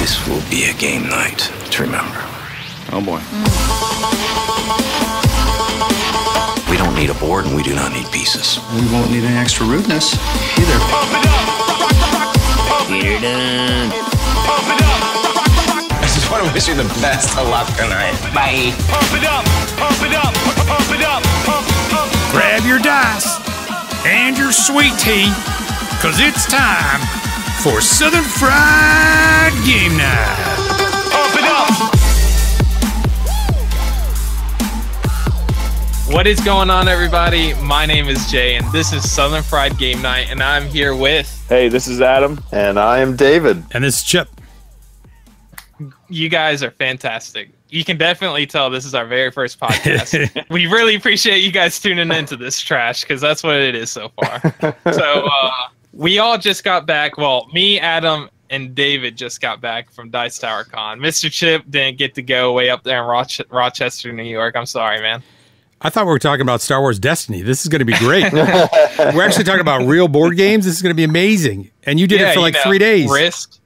This will be a game night to remember. Oh boy. We don't need a board and we do not need pieces. We won't need any extra rudeness either. We're done. I just want to wish you the best of luck tonight. Bye. Pump it up. Pump it up. Pump it up. Pump, pump. Grab your dice and your sweet tea, because it's time for Southern Fried Game Night. Open up. What is going on, everybody? My name is Jay, and this is Southern Fried Game Night, and I'm here with Hey, this is Adam. And I am David. And this is Chip. you guys are fantastic. You can definitely tell this is our very first podcast. we really appreciate you guys tuning into this trash because that's what it is so far. so uh, we all just got back. Well, me, Adam, and David just got back from Dice Tower Con. Mr. Chip didn't get to go way up there in Roch- Rochester, New York. I'm sorry, man. I thought we were talking about Star Wars Destiny. This is going to be great. we're actually talking about real board games. This is going to be amazing. And you did it for you like know, three days. Risk,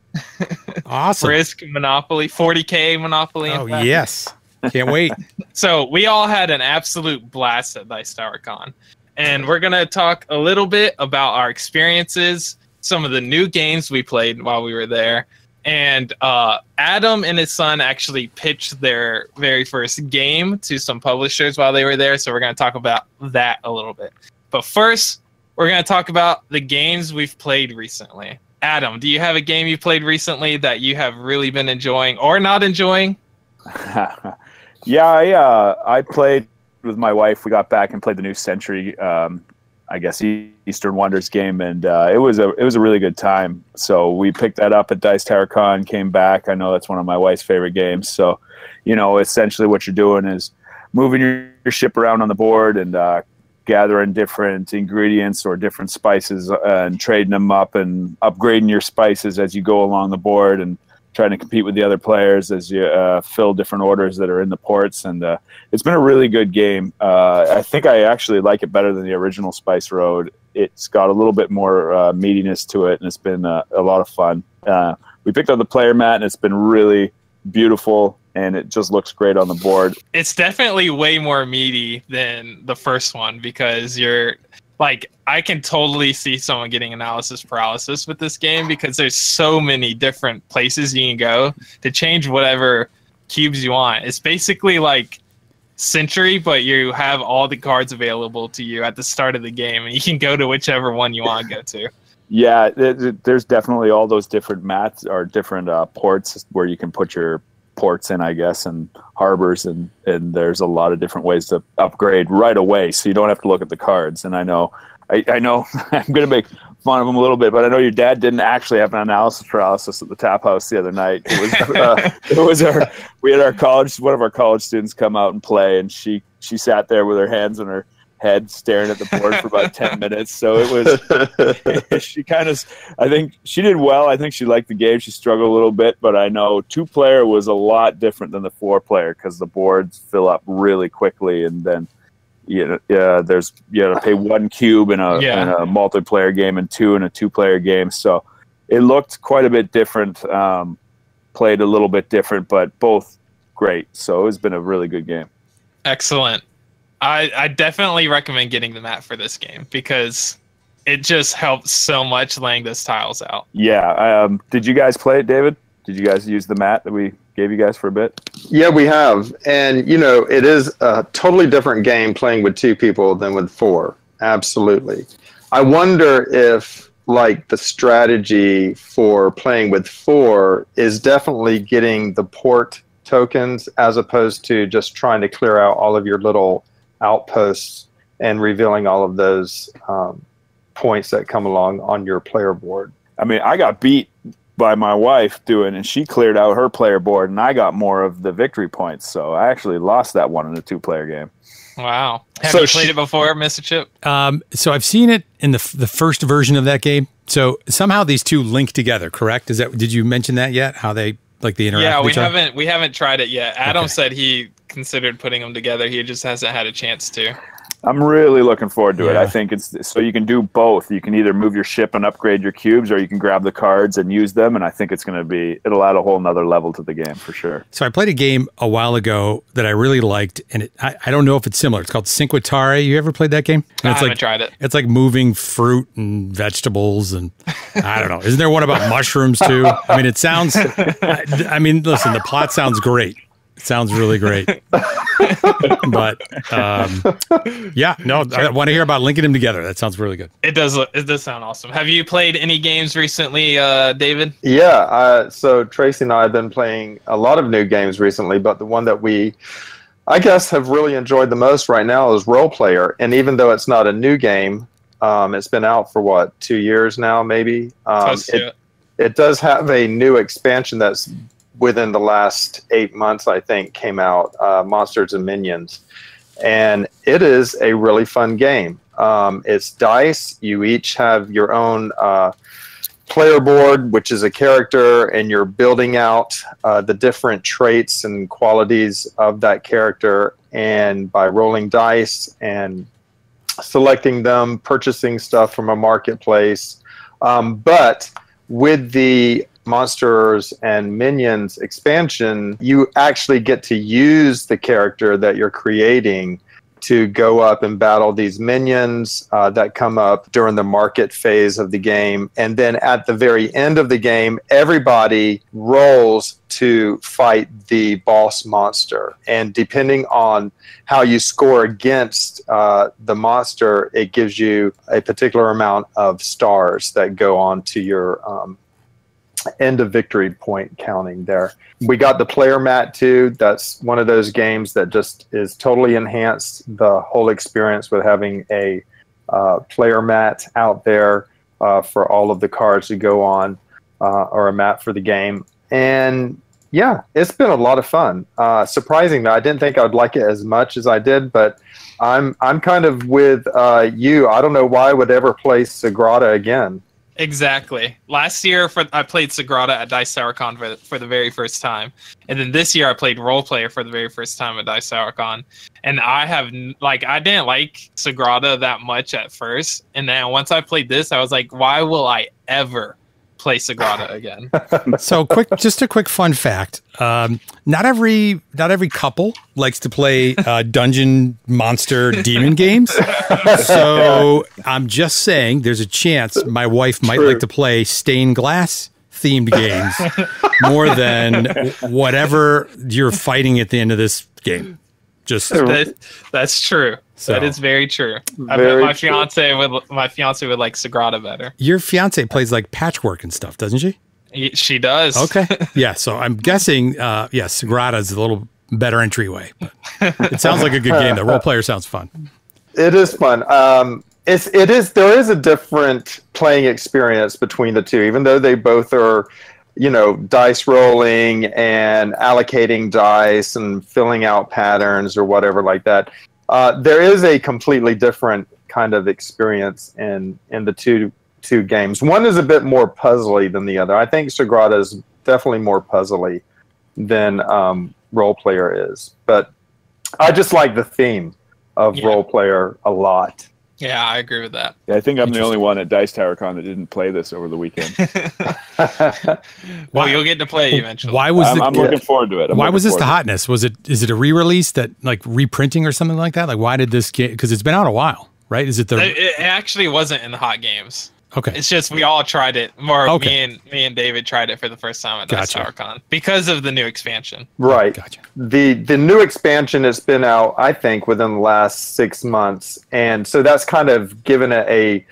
awesome. Risk, Monopoly, 40K Monopoly. Oh, yes. Can't wait. So we all had an absolute blast at Dice Tower Con. And we're going to talk a little bit about our experiences, some of the new games we played while we were there. And uh, Adam and his son actually pitched their very first game to some publishers while they were there. So we're going to talk about that a little bit. But first, we're going to talk about the games we've played recently. Adam, do you have a game you played recently that you have really been enjoying or not enjoying? yeah, I uh, I played with my wife. We got back and played the new Century, um, I guess Eastern Wonders game, and uh, it was a it was a really good time. So we picked that up at Dice Tower Con, came back. I know that's one of my wife's favorite games. So, you know, essentially what you're doing is moving your, your ship around on the board and uh, gathering different ingredients or different spices uh, and trading them up and upgrading your spices as you go along the board and trying to compete with the other players as you uh, fill different orders that are in the ports. And uh, it's been a really good game. Uh, I think I actually like it better than the original Spice Road. It's got a little bit more uh, meatiness to it, and it's been uh, a lot of fun. Uh, we picked up the player mat, and it's been really beautiful, and it just looks great on the board. it's definitely way more meaty than the first one because you're like I can totally see someone getting analysis paralysis with this game because there's so many different places you can go to change whatever cubes you want. It's basically like Century, but you have all the cards available to you at the start of the game, and you can go to whichever one you want to go to. Yeah, th- th- there's definitely all those different mats or different uh, ports where you can put your ports in, I guess, and harbors, and and there's a lot of different ways to upgrade right away, so you don't have to look at the cards. And I know, I, I know, I'm gonna make fun of him a little bit, but I know your dad didn't actually have an analysis paralysis at the tap house the other night. It was, uh, it was our we had our college one of our college students come out and play, and she she sat there with her hands on her head staring at the board for about 10 minutes. So it was she kind of i think she did well. I think she liked the game. She struggled a little bit but i know two player was a lot different than the four player because the boards fill up really quickly and then you know yeah there's you got to pay one cube in a, Yeah. in a multiplayer game and two in a two player game. So it looked quite a bit different um, played a little bit different but both great. So it's been a really good game. Excellent. I, I definitely recommend getting the mat for this game because it just helps so much laying those tiles out. Yeah. Um, did you guys play it, David? Did you guys use the mat that we gave you guys for a bit? Yeah, we have. And, you know, it is a totally different game playing with two people than with four. Absolutely. I wonder if, like, the strategy for playing with four is definitely getting the port tokens as opposed to just trying to clear out all of your little outposts and revealing all of those um, points that come along on your player board. I mean, I got beat by my wife doing, and she cleared out her player board, and I got more of the victory points. So I actually lost that one in a two-player game. Wow. Have So you played she- it before, Mr. Chip? Um, so I've seen it in the f- the first version of that game. So somehow these two link together, correct? Is that did you mention that yet? How they like the interact? Yeah, we haven't we haven't tried it yet. Adam Okay. said he considered putting them together. He just hasn't had a chance to. I'm really looking forward to it. I think it's so you can do both. You can either move your ship and upgrade your cubes, or you can grab the cards and use them. And I think it's going to be it'll add a whole nother level to the game for sure. So I played a game a while ago that I really liked, and it, I, I don't know if it's similar. It's called Cinque Terre. You ever played that game? And I it's haven't like tried it. it's like moving fruit and vegetables, and I don't know. Isn't there one about mushrooms too? I mean, it sounds. I, I mean, listen, the plot sounds great. It sounds really great, but um, yeah, no, I want to hear about linking them together. That sounds really good. It does. Look, it does sound awesome. Have you played any games recently, uh, David? Yeah, uh, so Tracy and I have been playing a lot of new games recently, but the one that we, I guess, have really enjoyed the most right now is Roll Player. And even though it's not a new game, um, it's been out for what two years now, maybe. Um, Close to it, it. it does have a new expansion that's within the last eight months, I think, came out. Uh, Monsters and Minions, and it is a really fun game. Um, it's dice. You each have your own. Uh, player board, which is a character, and you're building out uh, the different traits and qualities of that character. And by rolling dice and selecting them, purchasing stuff from a marketplace. Um, but with the monsters and minions expansion, you actually get to use the character that you're creating to go up and battle these minions uh, that come up during the market phase of the game. And then at the very end of the game, everybody rolls to fight the boss monster. And depending on how you score against uh, the monster, it gives you a particular amount of stars that go on to your um, end of victory point counting there. We got the player mat too. That's one of those games that just is totally enhanced the whole experience with having a uh, player mat out there uh, for all of the cards to go on, uh, or a mat for the game. And yeah, it's been a lot of fun. Uh, surprising that I didn't think I'd like it as much as I did, but I'm I'm kind of with uh, you. I don't know why I would ever play Sagrada again. Exactly. Last year, for I played Sagrada at Dice Tower Con for, for the very first time, and then this year I played Roll Player for the very first time at Dice Tower Con. And I have like I didn't like Sagrada that much at first, and then once I played this, I was like, why will I ever play Sagrada again? So quick, just a quick fun fact. Um, not every not every couple likes to play uh, dungeon monster demon games. So I'm just saying, there's a chance my wife might True. like to play stained glass themed games more than whatever you're fighting at the end of this game. Just that, that's true. So- that is very true. I bet Very my true. fiance would my fiance would like Sagrada better. your fiance plays like patchwork and stuff, doesn't she? She does. Okay. Yeah. So I'm guessing, uh, yes, Sagrada is a little better entryway. But it sounds like a good game. The roll player sounds fun. It is fun. Um, it's it is there is a different playing experience between the two, even though they both are, you know, dice rolling and allocating dice and filling out patterns or whatever like that. Uh, there is a completely different kind of experience in in the two two games. One is a bit more puzzly than the other. I think Sagrada is definitely more puzzly than um, roll player is, but I just like the theme of Yeah. roll player a lot. Yeah, I agree with that. Yeah, I think I'm the only one at Dice Tower Con that didn't play this over the weekend. Well, you'll get to play it eventually. Why was I'm, the, I'm looking forward to it. I'm why was this the forward to it. hotness? Was it is it a re-release that like reprinting or something like that? Like why did this game? Because it's been out a while, right? Is it the It, it actually wasn't in the hot games. Okay? It's just we all tried it. More Okay. me and me and David tried it for the first time at Dice Gotcha. Tower Con because of the new expansion. Right. Gotcha. The the new expansion has been out, I think, within the last six months, and so that's kind of given it a,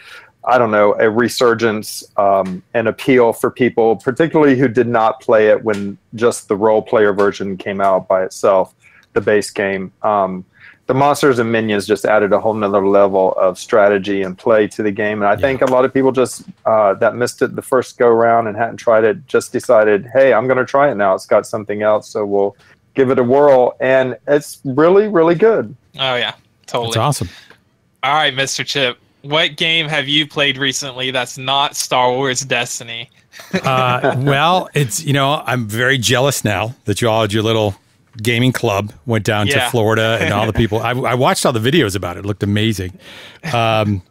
I don't know, a resurgence, um, an appeal for people, particularly who did not play it when just the roll player version came out by itself, the base game. Um, the monsters and minions just added a whole nother level of strategy and play to the game, and I think a lot of people just uh, that missed it the first go round and hadn't tried it just decided, hey, I'm going to try it now. It's got something else, so we'll give it a whirl, and it's really, really good. Oh yeah, totally. That's awesome. All right, Mr. Chip. What game have you played recently that's not Star Wars Destiny? Uh, well, it's you know I'm very jealous now that you all had your little gaming club. Went down Yeah. to Florida and all the people. I, I watched all the videos about it. It looked amazing. Um,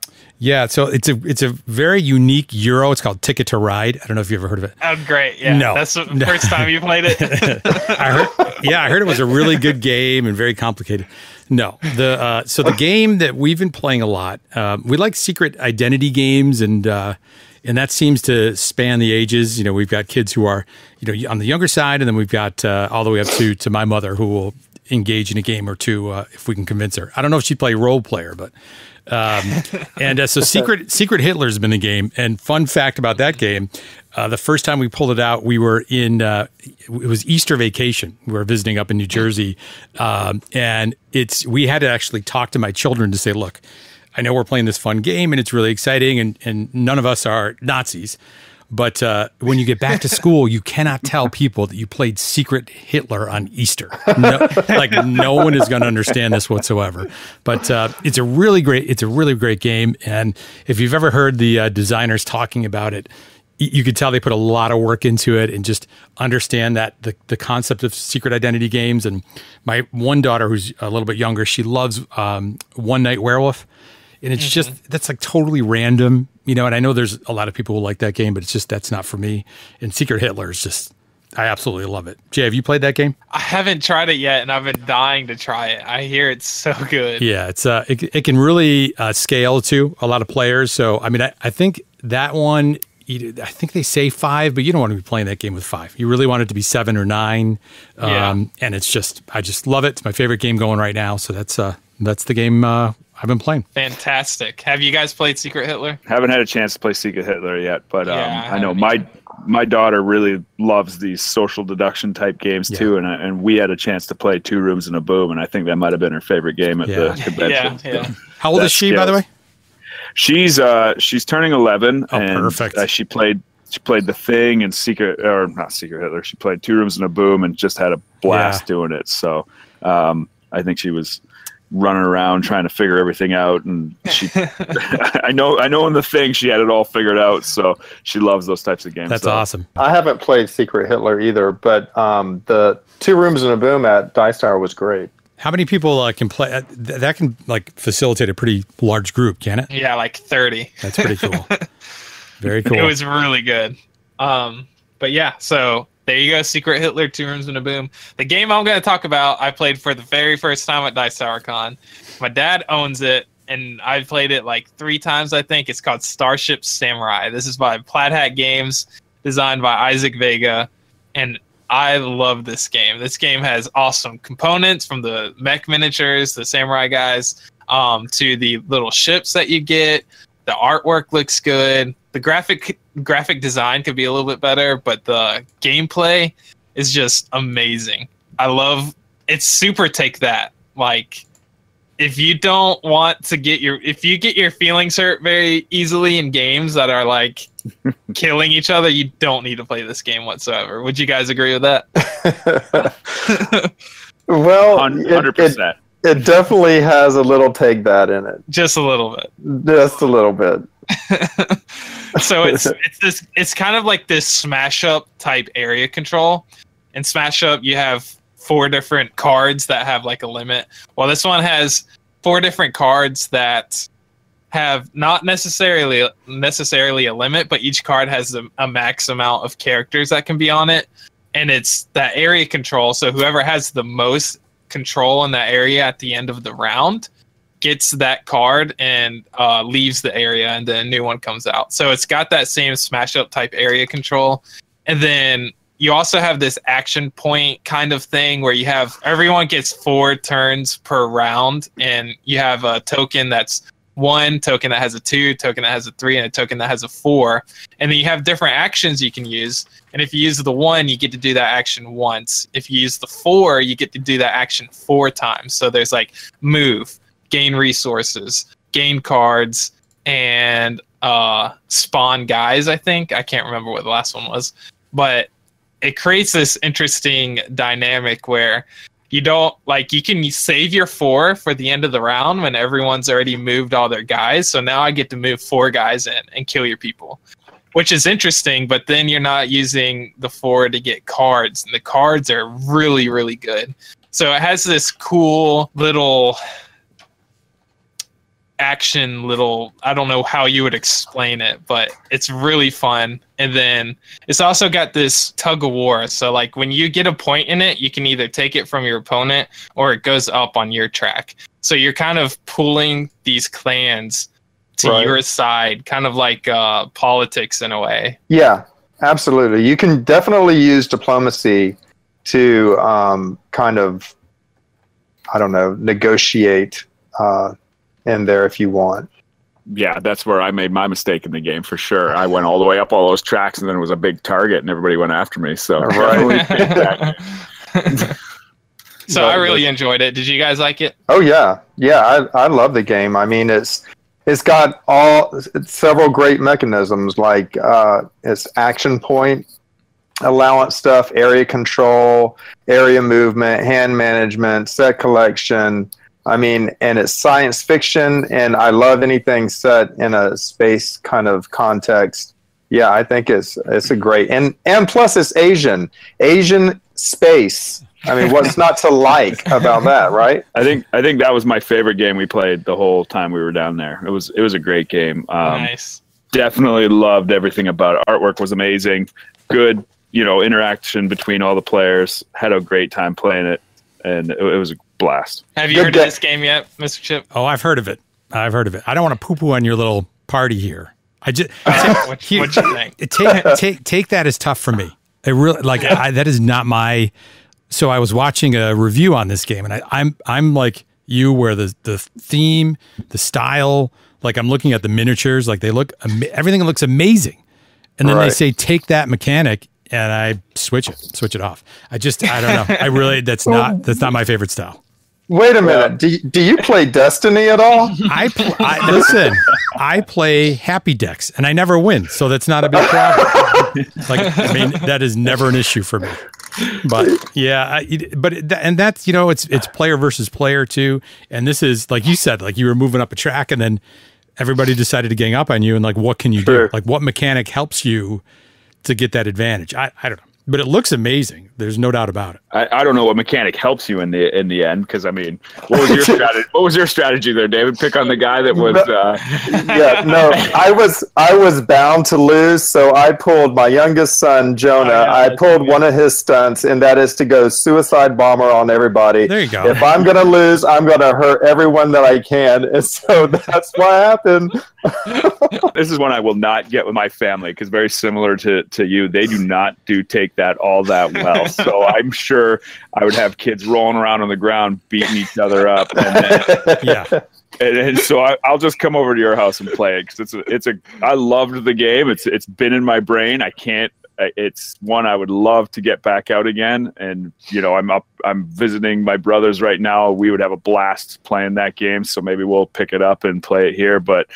yeah, so it's a it's a very unique Euro. It's called Ticket to Ride. I don't know if you ever heard of it. Oh, great! Yeah, No. that's the first time you played it. I heard, yeah, I heard it was a really good game and very complicated. No, the uh, so the game that we've been playing a lot. Um, we like secret identity games, and uh, and that seems to span the ages. You know, we've got kids who are you know on the younger side, and then we've got uh, all the way up to to my mother who will engage in a game or two uh, if we can convince her. I don't know if she'd play roll player, but um, and uh, so secret secret Hitler's been the game. And fun fact about that game, uh, the first time we pulled it out, we were in uh, it was Easter vacation. We were visiting up in New Jersey, um, and it's we had to actually talk to my children to say, look. I know we're playing this fun game and it's really exciting, and, and none of us are Nazis. But uh, when you get back to school, you cannot tell people that you played Secret Hitler on Easter. No, like no one is going to understand this whatsoever. But uh, it's a really great, it's a really great game. And if you've ever heard the uh, designers talking about it, you could tell they put a lot of work into it and just understand that the, the concept of secret identity games. And my one daughter, who's a little bit younger, she loves um, One Night Werewolf and it's just that's like totally random, you know. And I know there's a lot of people who like that game, but it's just that's not for me. And Secret Hitler is just I absolutely love it. Jay, have you played that game? I haven't tried it yet, and I've been dying to try it. I hear it's so good. Yeah, it's uh, it, it can really uh, scale to a lot of players. So I mean, I, I think that one. you- I think they say five, but you don't want to be playing that game with five. You really want it to be seven or nine. Yeah. Um, and it's just, I just love it. It's my favorite game going right now. So that's uh, that's the game uh, I've been playing. Fantastic. Have you guys played Secret Hitler? Haven't had a chance to play Secret Hitler yet, but um, I I know haven't my my daughter really loves these social deduction type games too, and I- and we had a chance to play Two Rooms and a Boom, and I think that might have been her favorite game at Yeah. the convention. Yeah, yeah. How old is That's she, by the way? She's uh she's turning eleven, Oh, and perfect. Uh, she played she played the Thing and Secret or not Secret Hitler. She played Two Rooms and a Boom and just had a blast Yeah. doing it. So um, I think she was running around trying to figure everything out, and she I know I know in the Thing she had it all figured out. So she loves those types of games. That's So, awesome. I haven't played Secret Hitler either, but um, the two rooms in a boom at Dice Tower was great. How many people uh, can play? Uh, th- that can like facilitate a pretty large group, can it? Yeah, like 30. That's pretty cool. Very cool. It was really good. Um, but yeah, so there you go, Secret Hitler, Two Rooms and a Boom. The game I'm going to talk about, I played for the very first time at Dice Tower Con. My dad owns it, and I've played it like three times, I think. It's called Starship Samurai. This is by Plaid Hat Games, designed by Isaac Vega, and I love this game. This game has awesome components from the mech miniatures, the samurai guys, um, to the little ships that you get. The artwork looks good. The graphic graphic design could be a little bit better, but the gameplay is just amazing. I love it's super take that. Like if you don't want to get your if you get your feelings hurt very easily in games that are like killing each other, you don't need to play this game whatsoever. Would you guys agree with that? well, Hun- it, Hundred it, percent. It definitely has a little take that in it, Just a little bit. just a little bit. so it's it's this it's kind of like this smash up type area control. In smash up, you have four different cards that have like a limit. Well, this one has four different cards that have not necessarily necessarily a limit, but each card has a, a max amount of characters that can be on it, and it's that area control. So whoever has the most control in that area at the end of the round gets that card and uh, leaves the area, and then a new one comes out. So it's got that same smash up type area control, and then you also have this action point kind of thing where you have everyone gets four turns per round, and you have a token that's one token that has a two, token that has a three, and a token that has a four. And then you have different actions you can use. And if you use the one, you get to do that action once. If you use the four, you get to do that action four times. So there's like move, gain resources, gain cards, and uh, spawn guys, I think. I can't remember what the last one was. But it creates this interesting dynamic where you don't like you can save your four for the end of the round when everyone's already moved all their guys. So now I get to move four guys in and kill your people. which is interesting. But then you're not using the four to get cards, and the cards are really, really good. So it has this cool little action little I don't know how you would explain it, but it's really fun. And then it's also got this tug of war. So like when you get a point in it, you can either take it from your opponent or it goes up on your track. So you're kind of pulling these clans to Right. your side, kind of like uh, politics in a way. Yeah, absolutely. You can definitely use diplomacy to um, kind of, I don't know, negotiate uh, in there if you want. Yeah, that's where I made my mistake in the game for sure. I went all the way up all those tracks, and then it was a big target, and everybody went after me. So Right. so I really enjoyed it. Did you guys like it? Oh yeah, yeah. I, I love the game. I mean, it's it's got all it's several great mechanisms like uh, its action point allowance stuff, area control, area movement, hand management, set collection. I mean, and it's science fiction, and I love anything set in a space kind of context. Yeah, I think it's it's a great and and plus it's Asian, Asian space. I mean, what's not to like about that, right? I think I think that was my favorite game we played the whole time we were down there. It was it was a great game. Um, nice. Definitely loved everything about it. Artwork was amazing. Good, you know, interaction between all the players. Had a great time playing it, and it, it was a blast. Have you Good heard guy. of this game yet, Mr. Chip? Oh, I've heard of it. I've heard of it. I don't want to poo poo on your little party here. I just What, what you think? take take take that as tough for me. It really like I, that is not my. So I was watching a review on this game, and I, I'm I'm like you, where the the theme, the style, like I'm looking at the miniatures, like they look, everything looks amazing, and then they say take that mechanic, and I switch it, switch it off. I just I don't know. I really that's not that's not my favorite style. Wait a minute. Do you, do you play Destiny at all? I, pl- I listen. I play happy decks, and I never win, so that's not a big problem. like, I mean, that is never an issue for me. But yeah, I, but it- and that's you know, it's it's player versus player too. And this is like you said, like you were moving up a track, and then everybody decided to gang up on you, and like, what can you Sure. do? Like, what mechanic helps you to get that advantage? I I don't know, but it looks amazing. There's no doubt about it. I, I don't know what mechanic helps you in the in the end because I mean, what was your strategy? What was your strategy there, David? Pick on the guy that was. Uh, yeah, no. I was I was bound to lose, so I pulled my youngest son Jonah. Oh, yeah, I pulled one of his stunts, and that is to go suicide bomber on everybody. There you go. If I'm gonna lose, I'm gonna hurt everyone that I can, and so that's what happened. This is one I will not get with my family because very similar to to you, they do not do take that all that well. So I'm sure I would have kids rolling around on the ground beating each other up, and then Yeah, and, and so I, I'll just come over to your house and play it because it's a, it's a I loved the game. It's it's been in my brain. I can't. It's one I would love to get back out again. And you know, I'm up. I'm visiting my brothers right now. We would have a blast playing that game. So maybe we'll pick it up and play it here. But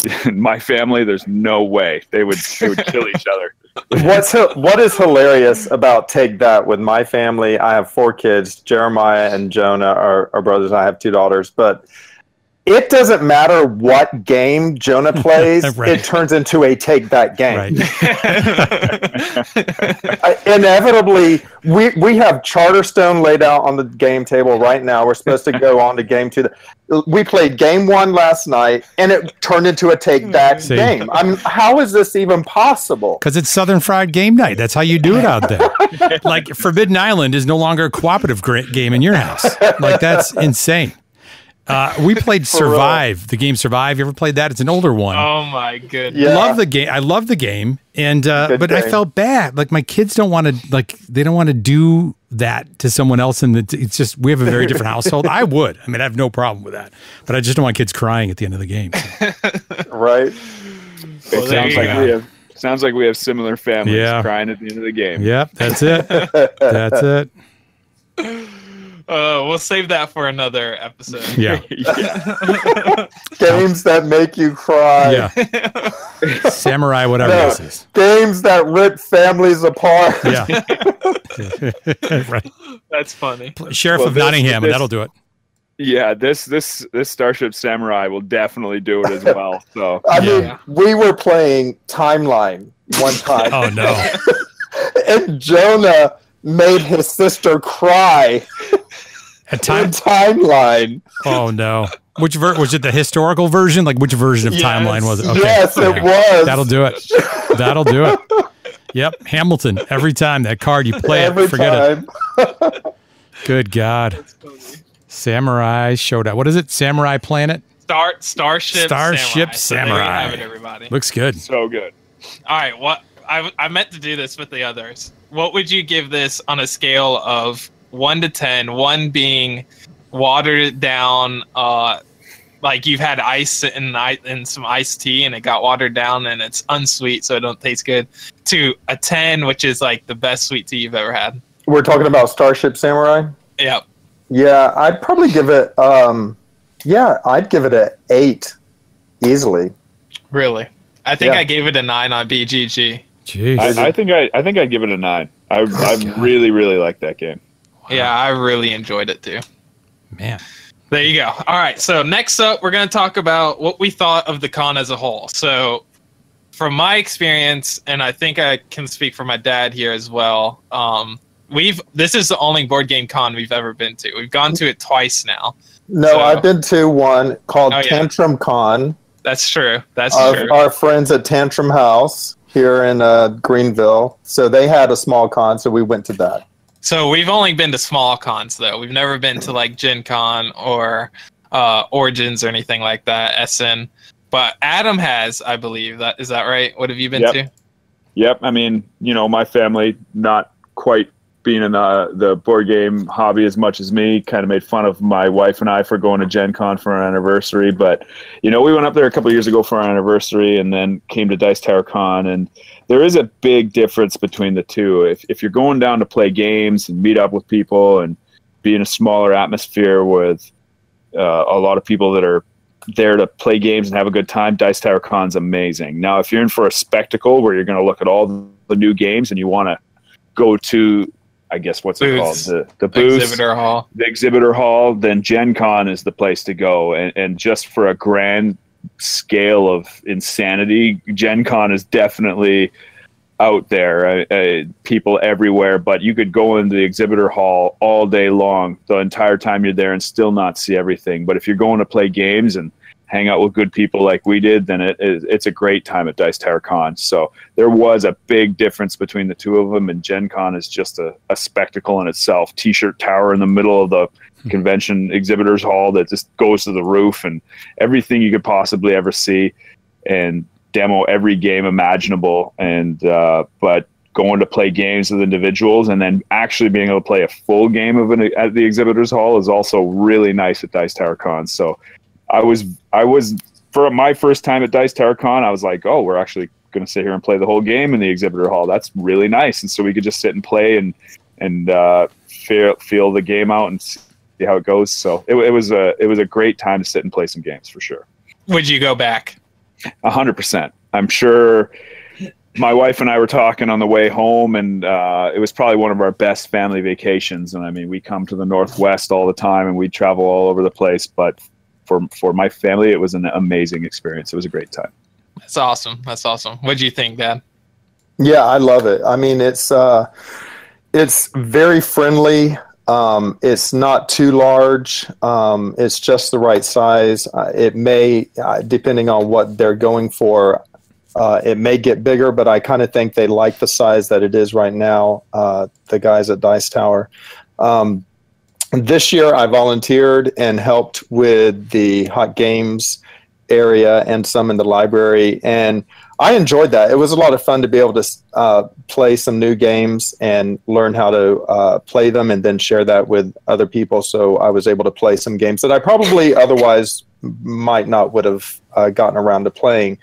my family, there's no way they would they would kill each other. What's what is hilarious about Take That with my family? I have four kids. Jeremiah and Jonah are, are brothers. I have two daughters, but it doesn't matter what game Jonah plays. Right. It turns into a Take That game. right. Inevitably, we we have Charterstone laid out on the game table right now. We're supposed to go on to game two. We played game one last night, and it turned into a Take That See? game. I mean, how is this even possible? Because it's Southern Fried Game Night. That's how you do it out there. like Forbidden Island is no longer a cooperative game in your house. Like that's insane. Uh, we played real. Survive, the game Survive. You ever played that? It's an older one. Oh my goodness. Yeah. Love the game. I love the game, and uh, Good but I felt bad. Like my kids don't want to like they don't want to do that to someone else, and it's just we have a very different household. I would. I mean, I have no problem with that, but I just don't want kids crying at the end of the game. Right? Well, there sounds like we have sounds like we have similar families Yeah. crying at the end of the game. Yep, that's it. That's it. Uh, we'll save that for another episode. Yeah, Games that make you cry. yeah. Samurai, whatever No. this is. Games that rip families apart. Yeah. right. That's funny. Sheriff Well, of this- Nottingham, this- that'll do it. Yeah, this this this Starship Samurai will definitely do it as well. So I Yeah. mean, we were playing Timeline one time, Oh no. and Jonah made his sister cry At in time. Timeline. Oh no. Which ver- was it? The historical version? Like which version of Yes. timeline was it? Okay. Yes, it Okay. was. That'll do it. That'll do it. Yep, Hamilton. Every time that card you play Every it, forget time. it. Good God. Samurai Showdown. What is it? Samurai Planet. Star Starship Starship Samurai. So there you Samurai. have it, everybody. Looks good. so good. All right, what I I meant to do this with the others. What would you give this on a scale of one to ten? One being watered down, uh, like you've had ice and and some iced tea, and it got watered down, and it's unsweet, so it don't taste good. To a ten, which is like the best sweet tea you've ever had. We're talking about Starship Samurai. Yep. Yeah, I'd probably give it. Um, yeah, I'd give it a eight easily. Really. I think Yeah. I gave it a nine on BGG. Jeez. I, I think I I think I'd give it a nine. I I really really like that game. Yeah, I really enjoyed it too. Man. There you go. All right. So next up, we're going to talk about what we thought of the con as a whole. So, from my experience, and I think I can speak for my dad here as well. Um, we've this is the only board game con we've ever been to. We've gone to it twice now. No, So- I've been to one called Oh, yeah. Tantrum Con That's true. That's of true. our friends at Tantrum House here in uh, Greenville. So they had a small con, so we went to that. So we've only been to small cons though. We've never been to like Gen Con or uh, Origins or anything like that. SN. But Adam has, I believe. That is that right? What have you been Yep. to? Yep. I mean, you know, my family not quite being in the the board game hobby as much as me, kind of made fun of my wife and I for going to Gen Con for our anniversary. But you know, we went up there a couple years ago for our anniversary, and then came to Dice Tower Con, and there is a big difference between the two. If if you're going down to play games and meet up with people and be in a smaller atmosphere with uh, a lot of people that are there to play games and have a good time, Dice Tower Con's amazing. Now, if you're in for a spectacle where you're going to look at all the new games and you want to go to, I guess what's it called, the the booths, Exhibitor Hall. the exhibitor hall, then Gen Con is the place to go. And, and just for a grand scale of insanity, Gen Con is definitely out there. Uh, uh, people everywhere, but you could go into the exhibitor hall all day long, the entire time you're there, and still not see everything. But if you're going to play games and hang out with good people like we did, then it, it, it's a great time at Dice Tower Con. So there was a big difference between the two of them, and Gen Con is just a, a spectacle in itself. T-shirt tower in the middle of the convention exhibitors hall that just goes to the roof, and everything you could possibly ever see, and demo every game imaginable. And uh, but going to play games with individuals and then actually being able to play a full game of an at the exhibitors hall is also really nice at Dice Tower Con. So I was I was for my first time at Dice Tower Con, I was like, oh, we're actually going to sit here and play the whole game in the exhibitor hall. That's really nice. And so we could just sit and play and and uh, feel feel the game out and see how it goes. So it, it was a it was a great time to sit and play some games for sure. Would you go back? A hundred percent. I'm sure my wife and I were talking on the way home, and uh, it was probably one of our best family vacations. And I mean, we come to the Northwest all the time, and we travel all over the place. But for for my family, it was an amazing experience. It was a great time. That's awesome. That's awesome. What do you think, Dad? Yeah, I love it. I mean, it's uh, it's very friendly. Um, it's not too large. Um, it's just the right size. Uh, it may, uh, depending on what they're going for, uh, it may get bigger. But I kind of think they like the size that it is right now. Uh, the guys at Dice Tower. Um, this year, I volunteered and helped with the hot games area and some in the library and I enjoyed that. It was a lot of fun to be able to uh, play some new games and learn how to uh, play them, and then share that with other people. So I was able to play some games that I probably otherwise might not would have uh, gotten around to playing.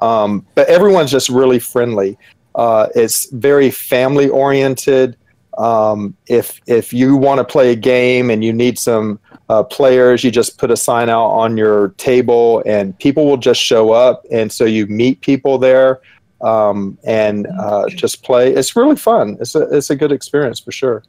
Um, but everyone's just really friendly. Uh, it's very family oriented. Um, if if you want to play a game and you need some uh, players, you just put a sign out on your table, and people will just show up. And so you meet people there um, and uh, just play. It's really fun. It's a it's a good experience for sure.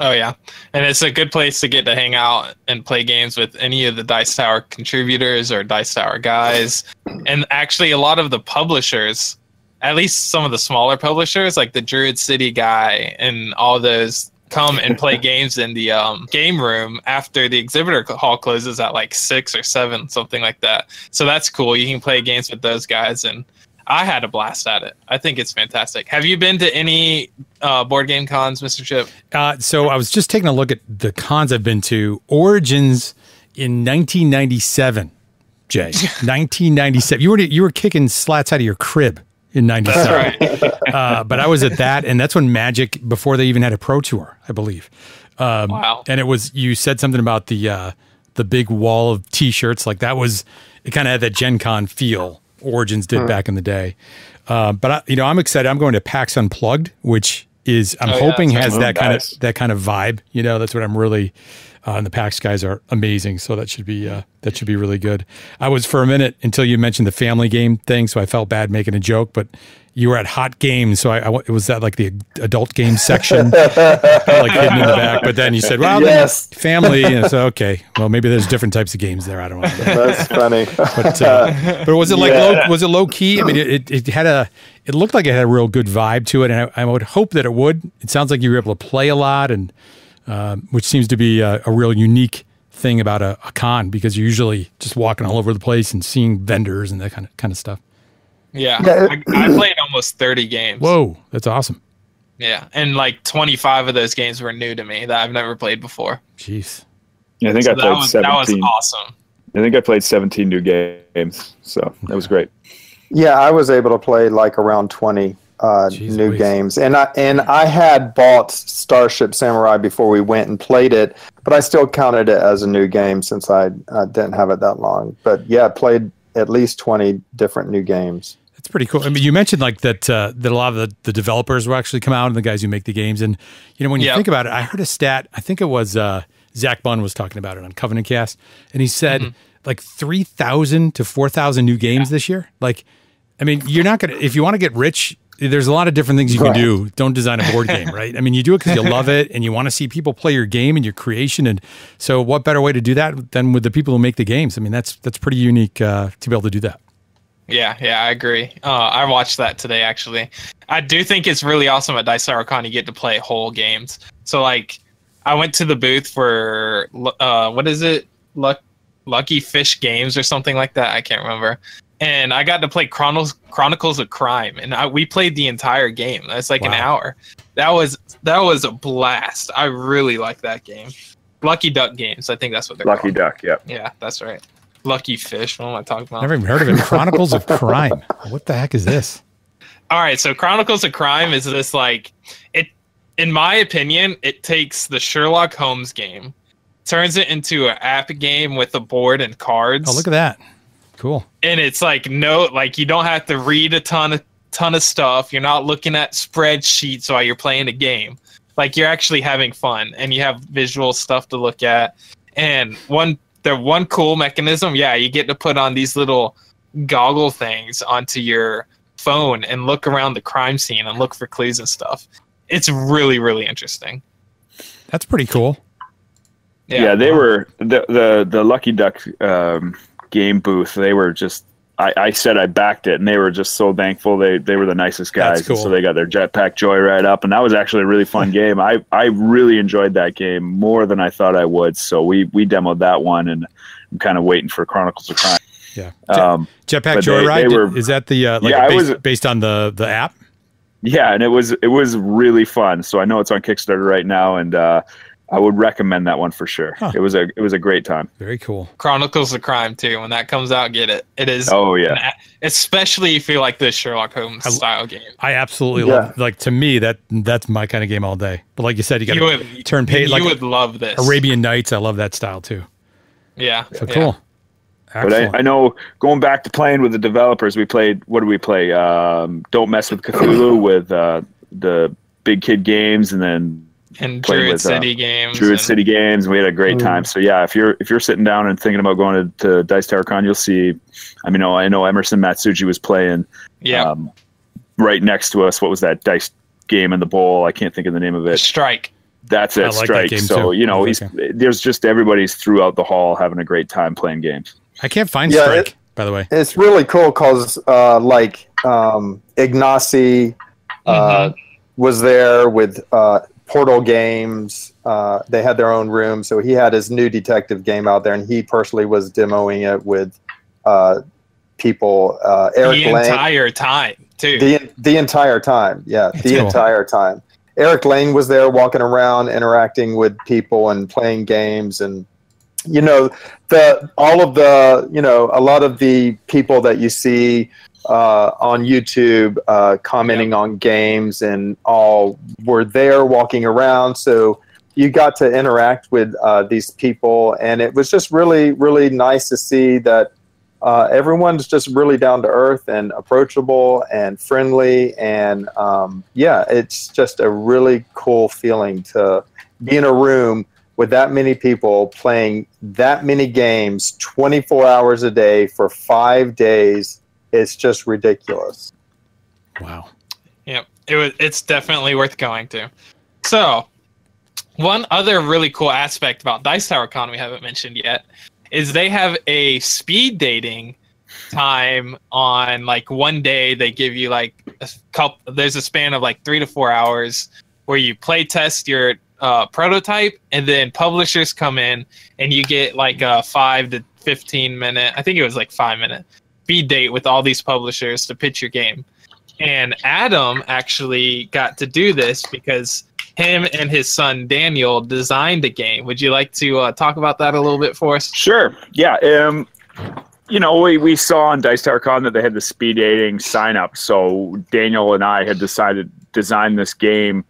Oh yeah, and it's a good place to get to hang out and play games with any of the Dice Tower contributors or Dice Tower guys, and actually a lot of the publishers, at least some of the smaller publishers like the Druid City guy and all those come and play games in the um, game room after the exhibitor hall closes at like six or seven, something like that. So that's cool. You can play games with those guys and. I had a blast at it. I think it's fantastic. Have you been to any uh, board game cons, Mr. Chip? Uh, so I was just taking a look at the cons I've been to. Origins in 1997, Jay. 1997. You were you were kicking slats out of your crib in 97. Right. uh, but I was at that, and that's when Magic, before they even had a Pro Tour, I believe. Um, Wow. And it was you said something about the uh, the big wall of T-shirts, like that was it. Kind of had that Gen Con feel. Origins did back in the day. Uh, but I, you know, I'm excited. I'm going to PAX Unplugged, which is I'm Oh, hoping that's has that kind of that kind of vibe. You know, that's what I'm really. Uh, and the PAX guys are amazing, so that should be uh, that should be really good. I was for a minute until you mentioned the family game thing, so I felt bad making a joke. But you were at Hot Games, so I, I was that like the adult game section, like hidden in the back. But then you said, "Well, Yes. family," and so okay, well maybe there's different types of games there. I don't know. That's funny. But uh, but was it like Yeah. low, was it low key? I mean, it, it had a it looked like it had a real good vibe to it, and I, I would hope that it would. It sounds like you were able to play a lot, and um, which seems to be a, a real unique thing about a, a con because you're usually just walking all over the place and seeing vendors and that kind of kind of stuff. Yeah, Yeah, I, I played almost thirty games. Whoa, that's awesome! Yeah, and like twenty-five of those games were new to me that I've never played before. Jeez, I think So I that played 17. that was awesome. I think I played 17 new games, so that was great. Yeah, I was able to play like around twenty uh, Jeez new Louise. games, and I and I had bought Starship Samurai before we went and played it, but I still counted it as a new game since I uh, didn't have it that long. But yeah, I played at least twenty different new games. that's pretty cool. I mean, you mentioned like that uh, that a lot of the, the developers will actually come out and the guys who make the games, and you know when you Yep. think about it, I heard a stat. I think it was uh, Zach Bunn was talking about it on Covenant Cast, and he said Mm-hmm. like three thousand to four thousand new games this year. Like, I mean, you're not gonna if you want to get rich. There's a lot of different things you can do. Don't design a board game, right? I mean, you do it because you love it and you want to see people play your game and your creation. And so, what better way to do that than with the people who make the games? I mean, that's that's pretty unique uh, to be able to do that. Yeah, yeah, I agree. Uh, I watched that today actually. I do think it's really awesome at Dice Tower Con you get to play whole games. So like, I went to the booth for uh, what is it, Luck, Lucky Fish Games or something like that. I can't remember. And I got to play Chronicles Chronicles of Crime, and I, we played the entire game. That's like an hour. That was that was a blast. I really like that game. Lucky Duck Games, I think that's what they're Lucky called. Duck, yeah. Yeah, that's right. Lucky Fish. What am I talking about? Never even heard of it. Chronicles of Crime. What the heck is this? All right, so Chronicles of Crime is this like it in my opinion, it takes the Sherlock Holmes game, turns it into an app game with a board and cards. Oh, look at that. Cool. and it's like no like you don't have to read a ton of ton of stuff. You're not looking at spreadsheets while you're playing a game. Like you're actually having fun and you have visual stuff to look at. And one the one cool mechanism, yeah, you get to put on these little goggle things onto your phone and look around the crime scene and look for clues and stuff. It's really really interesting. That's pretty cool. Yeah, they were the the the Lucky Duck um, game booth. They were just. I, I said I backed it, and they were just so thankful. They they were the nicest guys. Cool. So they got their jetpack joyride up, and that was actually a really fun game. I I really enjoyed that game more than I thought I would. So we we demoed that one, and I'm kind of waiting for Chronicles of Crime. Yeah. Um, Jetpack but they- Joyride. they were- is that the uh, like Yeah, based, was- based on the the app? yeah, and it was it was really fun. So I know it's on Kickstarter right now, and uh, I would recommend that one for sure. Huh. It was a it was a great time. Very cool. Chronicles of Crime too. When that comes out, get it. It is Oh yeah, a- especially if you like the Sherlock Holmes I- style game. I absolutely Yeah. love. Like to me, that that's my kind of game all day. But like you said, you got to turn page You like would love this. Arabian Nights. I love that style too. Yeah. So yeah. cool. But I, I know going back to playing with the developers, we played. What did we play? Um, Don't mess with Cthulhu with uh, the Big Kid Games, and then And played Druid with, uh, City games. Druid and- City Games. We had a great time. So yeah, if you're if you're sitting down and thinking about going to, to Dice Tower Con, you'll see. I mean, I know Emerson Matsuuchi was playing Yeah. um, right next to us. What was that dice game in the bowl? I can't think of the name of it. Strike. That's it, like strike. game so too. you know, like he's there's just everybody's throughout the hall having a great time playing games. I can't find Yeah, Strike, it- by the way. It's really cool because uh, like um, Ignacy uh, was there with uh, Portal Games. Uh, they had their own room, so he had his new detective game out there, and he personally was demoing it with uh, people. Uh, Eric the Lang, entire time too. the the entire time, yeah, the cool. entire time. Eric Lang was there, walking around, interacting with people, and playing games, and you know the all of the you know a lot of the people that you see uh, on YouTube uh, commenting on games and all were there walking around. So you got to interact with uh, these people, and it was just really, really nice to see that uh, everyone's just really down to earth and approachable and friendly. And um, yeah, it's just a really cool feeling to be in a room with that many people playing that many games 24 hours a day for five days. It's just ridiculous. Wow. Yep. It was it's definitely worth going to. So one other really cool aspect about Dice Tower Con we haven't mentioned yet is they have a speed dating time on like one day they give you like a couple there's a span of like three to four hours where you play test your uh, prototype and then publishers come in and you get like a five to 15 minute i think it was like five minute speed date with all these publishers to pitch your game and Adam actually got to do this because him and his son Daniel designed a game. Would you like to uh, talk about that a little bit for us? Sure. Yeah. Um, you know, we, we saw on Dice Tower Con that they had the speed dating sign up. So Daniel and I had decided to design this game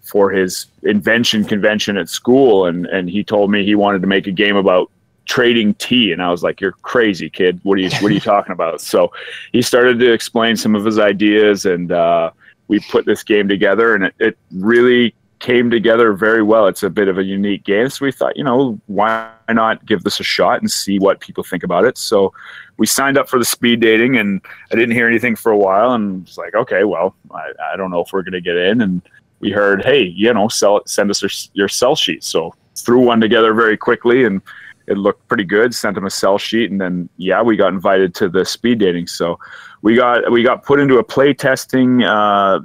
for his invention convention at school. And, and he told me he wanted to make a game about trading tea. And I was like, you're crazy kid. What are you, what are you talking about? So he started to explain some of his ideas and, uh, we put this game together and it, it really came together very well. It's a bit of a unique game. So we thought, you know, why not give this a shot and see what people think about it? So we signed up for the speed dating and I didn't hear anything for a while and was like, okay, well, I, I don't know if we're going to get in. And we heard, hey, you know, sell send us your, your sell sheet. So threw one together very quickly and it looked pretty good. Sent them a sell sheet, and then yeah, we got invited to the speed dating. So we got we got put into a play testing uh,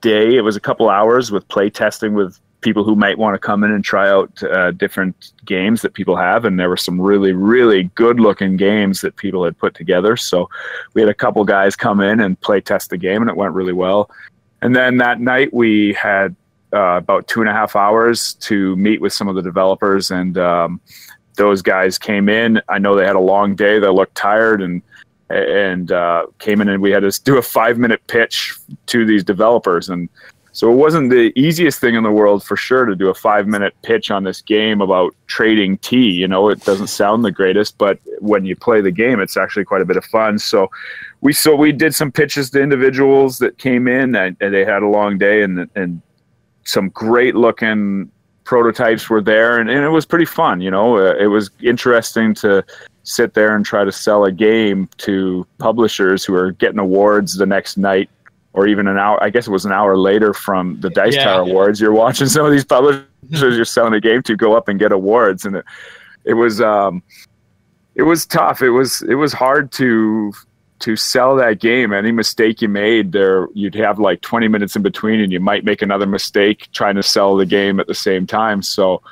day. It was a couple hours with play testing with people who might want to come in and try out uh, different games that people have. And there were some really, really good looking games that people had put together. So we had a couple guys come in and play test the game, and it went really well. And then that night we had uh, about two and a half hours to meet with some of the developers, and um, those guys came in. I know they had a long day; they looked tired, and and uh, came in and we had to do a five minute pitch to these developers, and so it wasn't the easiest thing in the world for sure to do a five minute pitch on this game about trading tea. You know, it doesn't sound the greatest, but when you play the game, it's actually quite a bit of fun. So we so we did some pitches to individuals that came in and, and they had a long day and and some great looking prototypes were there and, and it was pretty fun you know? Uh, it was interesting to sit there and try to sell a game to publishers who are getting awards the next night or even an hour i guess it was an hour later from the dice Yeah. tower awards. You're watching some of these publishers you're selling a game to go up and get awards and it, it was um it was tough. It was it was hard to to sell that game any mistake you made there you'd have like 20 minutes in between and you might make another mistake trying to sell the game at the same time. So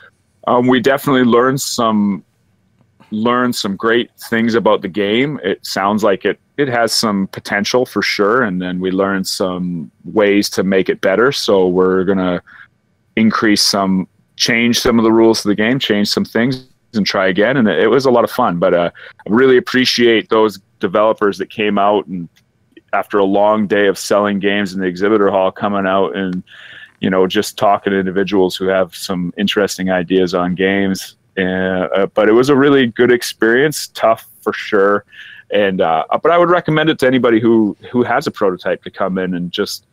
um, we definitely learned some learned some great things about the game. It sounds like it it has some potential for sure and then we learned some ways to make it better. So we're gonna increase some change some of the rules of the game change some things and try again. And it was a lot of fun but uh, i really appreciate those developers that came out and after a long day of selling games in the exhibitor hall coming out and you know just talking to individuals who have some interesting ideas on games. Uh, uh, but it was a really good experience tough for sure. And uh, but i would recommend it to anybody who who has a prototype to come in and just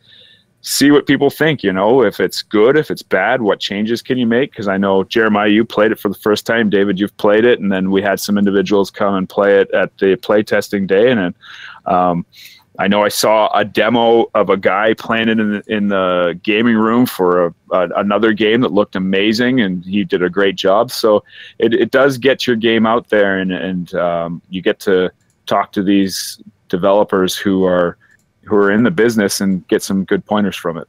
see what people think you know if it's good if it's bad what changes can you make because i know jeremiah you played it for the first time david you've played it and then we had some individuals come and play it at the play testing day and um, I know I saw a demo of a guy playing it in the, in the gaming room for a, a, another game that looked amazing, and he did a great job. So it, it does get your game out there, and and um, you get to talk to these developers who are who are in the business and get some good pointers from it.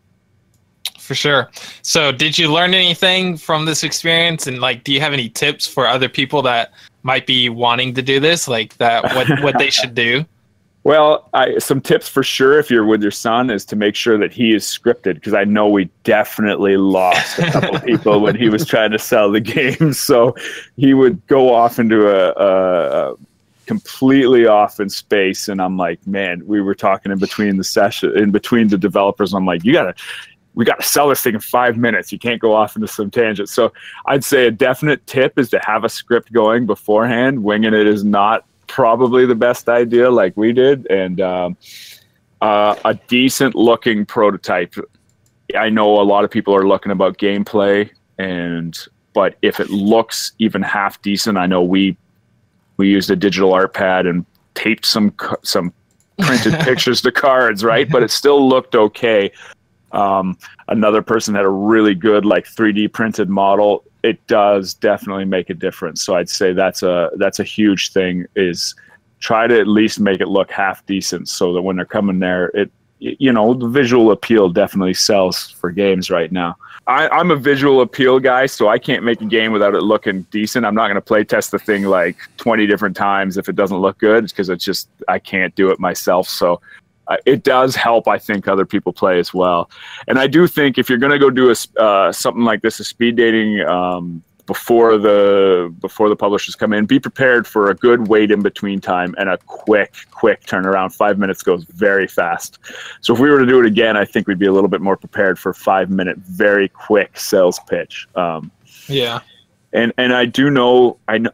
For sure. So, did you learn anything from this experience? And like, do you have any tips for other people that might be wanting to do this? Like that, what what they should do? Well, I, some tips for sure if you're with your son is to make sure that he is scripted because I know we definitely lost a couple people when he was trying to sell the game. So he would go off into a, a, a completely off in space, and I'm like, man, we were talking in between the session, in between the developers. I'm like, you gotta, we got to sell this thing in five minutes. You can't go off into some tangent. So I'd say a definite tip is to have a script going beforehand. Winging it is not probably the best idea, like we did, and um, uh, a decent looking prototype. I know a lot of people are looking about gameplay, and but if it looks even half decent, I know we we used a digital art pad and taped some some printed pictures to cards, right? But it still looked okay. Um, another person had a really good like 3D printed model it does definitely make a difference. So I'd say that's a that's a huge thing is try to at least make it look half decent so that when they're coming there it you know the visual appeal definitely sells for games right now. I, i'm a visual appeal guy so i can't make a game without it looking decent. I'm not going to play test the thing like 20 different times if it doesn't look good because it's just i can't do it myself. So uh, it does help, I think, other people play as well. And I do think if you're going to go do a uh, something like this, a speed dating um, before the before the publishers come in, be prepared for a good wait in between time and a quick, quick turnaround. Five minutes goes very fast. So if we were to do it again, I think we'd be a little bit more prepared for five minute, very quick sales pitch. Um, yeah. And and I do know I know.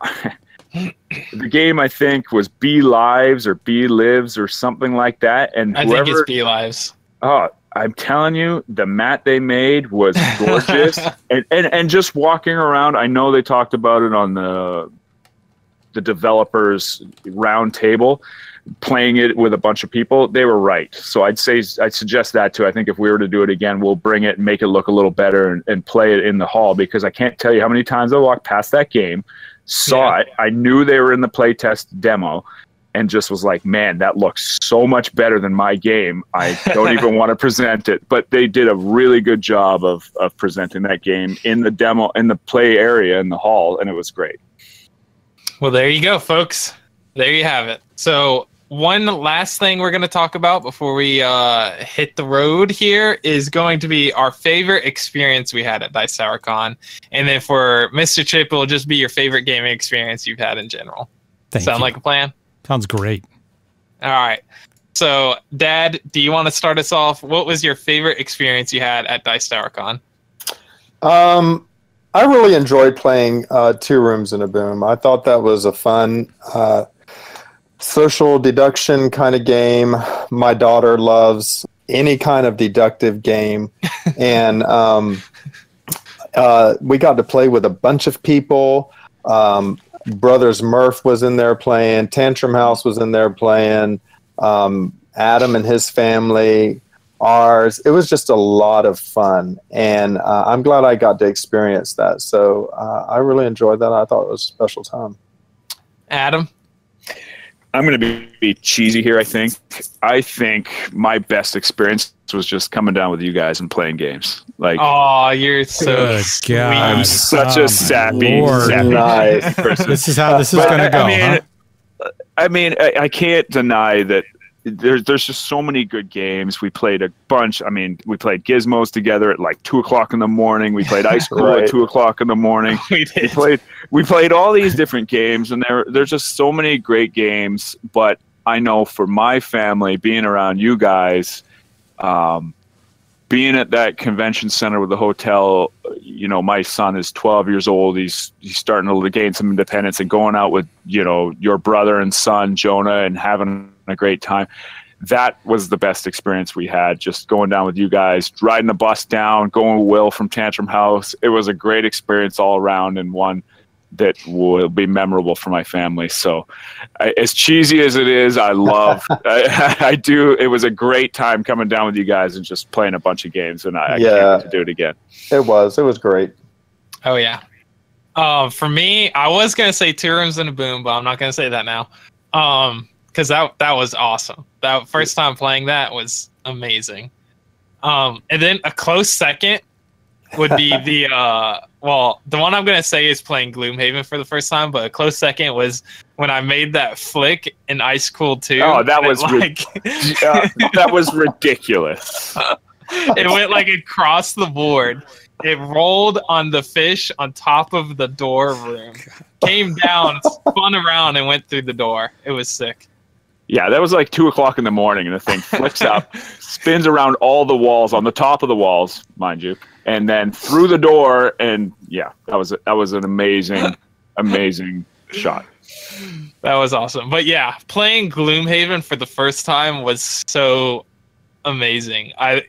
the game I think was Bee Lives or Bee Lives or something like that. And whoever, I think it's Bee Lives. Oh, I'm telling you, the mat they made was gorgeous. and, and and just walking around, I know they talked about it on the the developers round table playing it with a bunch of people they were right so i'd say i'd suggest that too i think if we were to do it again we'll bring it and make it look a little better and, and play it in the hall because i can't tell you how many times i walked past that game saw yeah. it. I knew they were in the playtest demo and just was like, man, that looks so much better than my game. I don't even want to present it. But they did a really good job of, of presenting that game in the demo, in the play area in the hall, and it was great. Well, there you go, folks. There you have it. So one last thing we're going to talk about before we uh, hit the road here is going to be our favorite experience we had at Dice Tower Con. And then for Mr. Chip, it'll just be your favorite gaming experience you've had in general. Thank Sound you. like a plan? Sounds great. All right. So, Dad, do you want to start us off? What was your favorite experience you had at Dice Tower Con? Um, I really enjoyed playing uh, Two Rooms and a Boom. I thought that was a fun uh, social deduction kind of game. My daughter loves any kind of deductive game, and um, uh, we got to play with a bunch of people. Um, Brothers Murph was in there playing. Tantrum House was in there playing. Um, Adam and his family, ours. It was just a lot of fun, and uh, I'm glad I got to experience that. So uh, I really enjoyed that. I thought it was a special time. Adam. I'm going to be, be cheesy here. I think. I think my best experience was just coming down with you guys and playing games. Like, oh, you're so sweet. I'm such oh, a sappy, sappy nice. person. This is how this is going to go. I mean, huh? I mean, I, I can't deny that there's there's just so many good games. We played a bunch. I mean, we played Gizmos together at like two o'clock in the morning. We played Ice Cool right. at two o'clock in the morning. we, did. we played we played all these different games, and there there's just so many great games. But I know for my family, being around you guys, um, being at that convention center with the hotel, you know, my son is 12 years old. He's he's starting to gain some independence and going out with you know your brother and son Jonah and having a great time. That was the best experience we had. Just going down with you guys, riding the bus down, going with Will from Tantrum House. It was a great experience all around, and one that will be memorable for my family. So, I, as cheesy as it is, I love. I, I do. It was a great time coming down with you guys and just playing a bunch of games, and I, I Yeah. can't wait to do it again. It was. It was great. Oh yeah. Um, for me, I was gonna say two rooms and a boom, but I'm not gonna say that now. Um, because that that was awesome. That first time playing that was amazing. Um, and then a close second would be the uh, well, the one I'm gonna say is playing Gloomhaven for the first time, but a close second was when I made that flick in Ice Cool 2. Oh, that and it, was like Uh, that was ridiculous. it went like across the board. It rolled on the fish on top of the door room, came down, spun around, and went through the door. It was sick. Yeah, that was like two o'clock in the morning, and the thing flips up, spins around all the walls on the top of the walls, mind you, and then through the door. And yeah, that was that was an amazing, amazing shot. That was awesome. But yeah, playing Gloomhaven for the first time was so amazing. I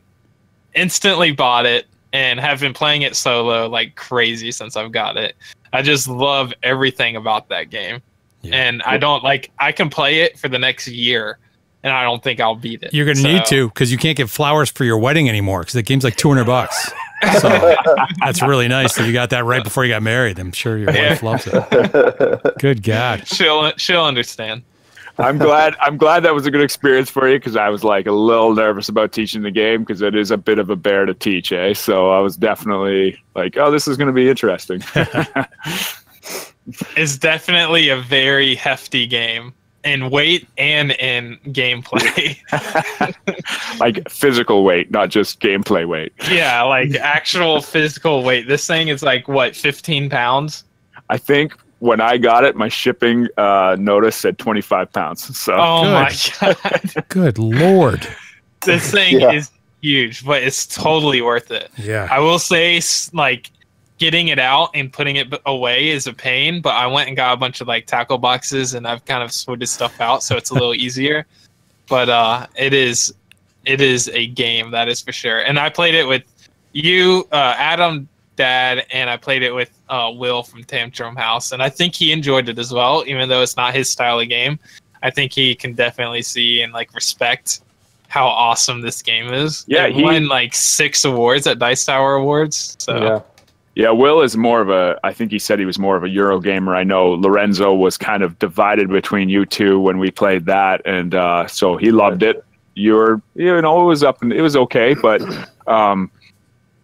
instantly bought it and have been playing it solo like crazy since I've got it. I just love everything about that game. Yeah. And I don't like I can play it for the next year and I don't think I'll beat it. You're going to So- need to because you can't get flowers for your wedding anymore because the game's like 200 bucks. So that's really nice that you got that right before you got married. I'm sure your wife Yeah. loves it. Good God. She'll she'll understand. I'm glad. I'm glad that was a good experience for you because I was like a little nervous about teaching the game because it is a bit of a bear to teach, eh? So I was definitely like, oh, this is going to be interesting. It's definitely a very hefty game in weight and in gameplay. like physical weight, not just gameplay weight. yeah, like actual physical weight. This thing is like what, 15 pounds? I think when I got it, my shipping uh, notice said 25 pounds. So Oh Good. my god. Good Lord. This thing Yeah. is huge, but it's totally worth it. Yeah. I will say like getting it out and putting it away is a pain, but I went and got a bunch of like tackle boxes and I've kind of sorted stuff out so it's a little easier. But uh it is it is a game that is for sure. And I played it with you, uh Adam, Dad, and I played it with uh Will from Tantrum House and I think he enjoyed it as well, even though it's not his style of game. I think he can definitely see and like respect how awesome this game is. Yeah, it he- won like six awards at Dice Tower Awards. So Yeah. Yeah, Will is more of a. I think he said he was more of a Euro gamer. I know Lorenzo was kind of divided between you two when we played that, and uh, so he loved it. You're, you know, it was up and it was okay, but um,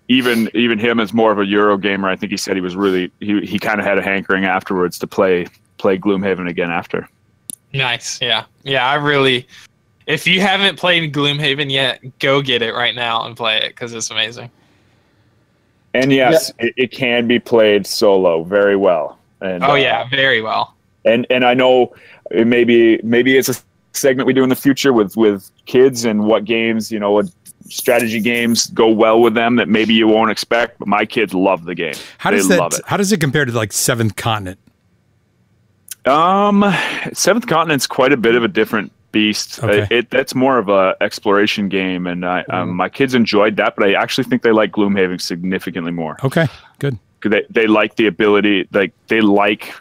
even even him as more of a Euro gamer, I think he said he was really he he kind of had a hankering afterwards to play play Gloomhaven again after. nice. Yeah. Yeah. I really, if you haven't played Gloomhaven yet, go get it right now and play it because it's amazing. And yes, it, it can be played solo very well. And Oh, uh, yeah. Very well. and and I know it maybe maybe it's a segment we do in the future with with kids and what games you know what strategy games go well with them that maybe you won't expect. But my kids love the game. How they does love that? it. How does it compare to like Seventh Continent? Um, Seventh Continent's quite a bit of a different beast. Okay. It, it that's more of a exploration game, and I, um, my kids enjoyed that. But I actually think they like Gloomhaven significantly more. Okay, good. they they like the ability like they like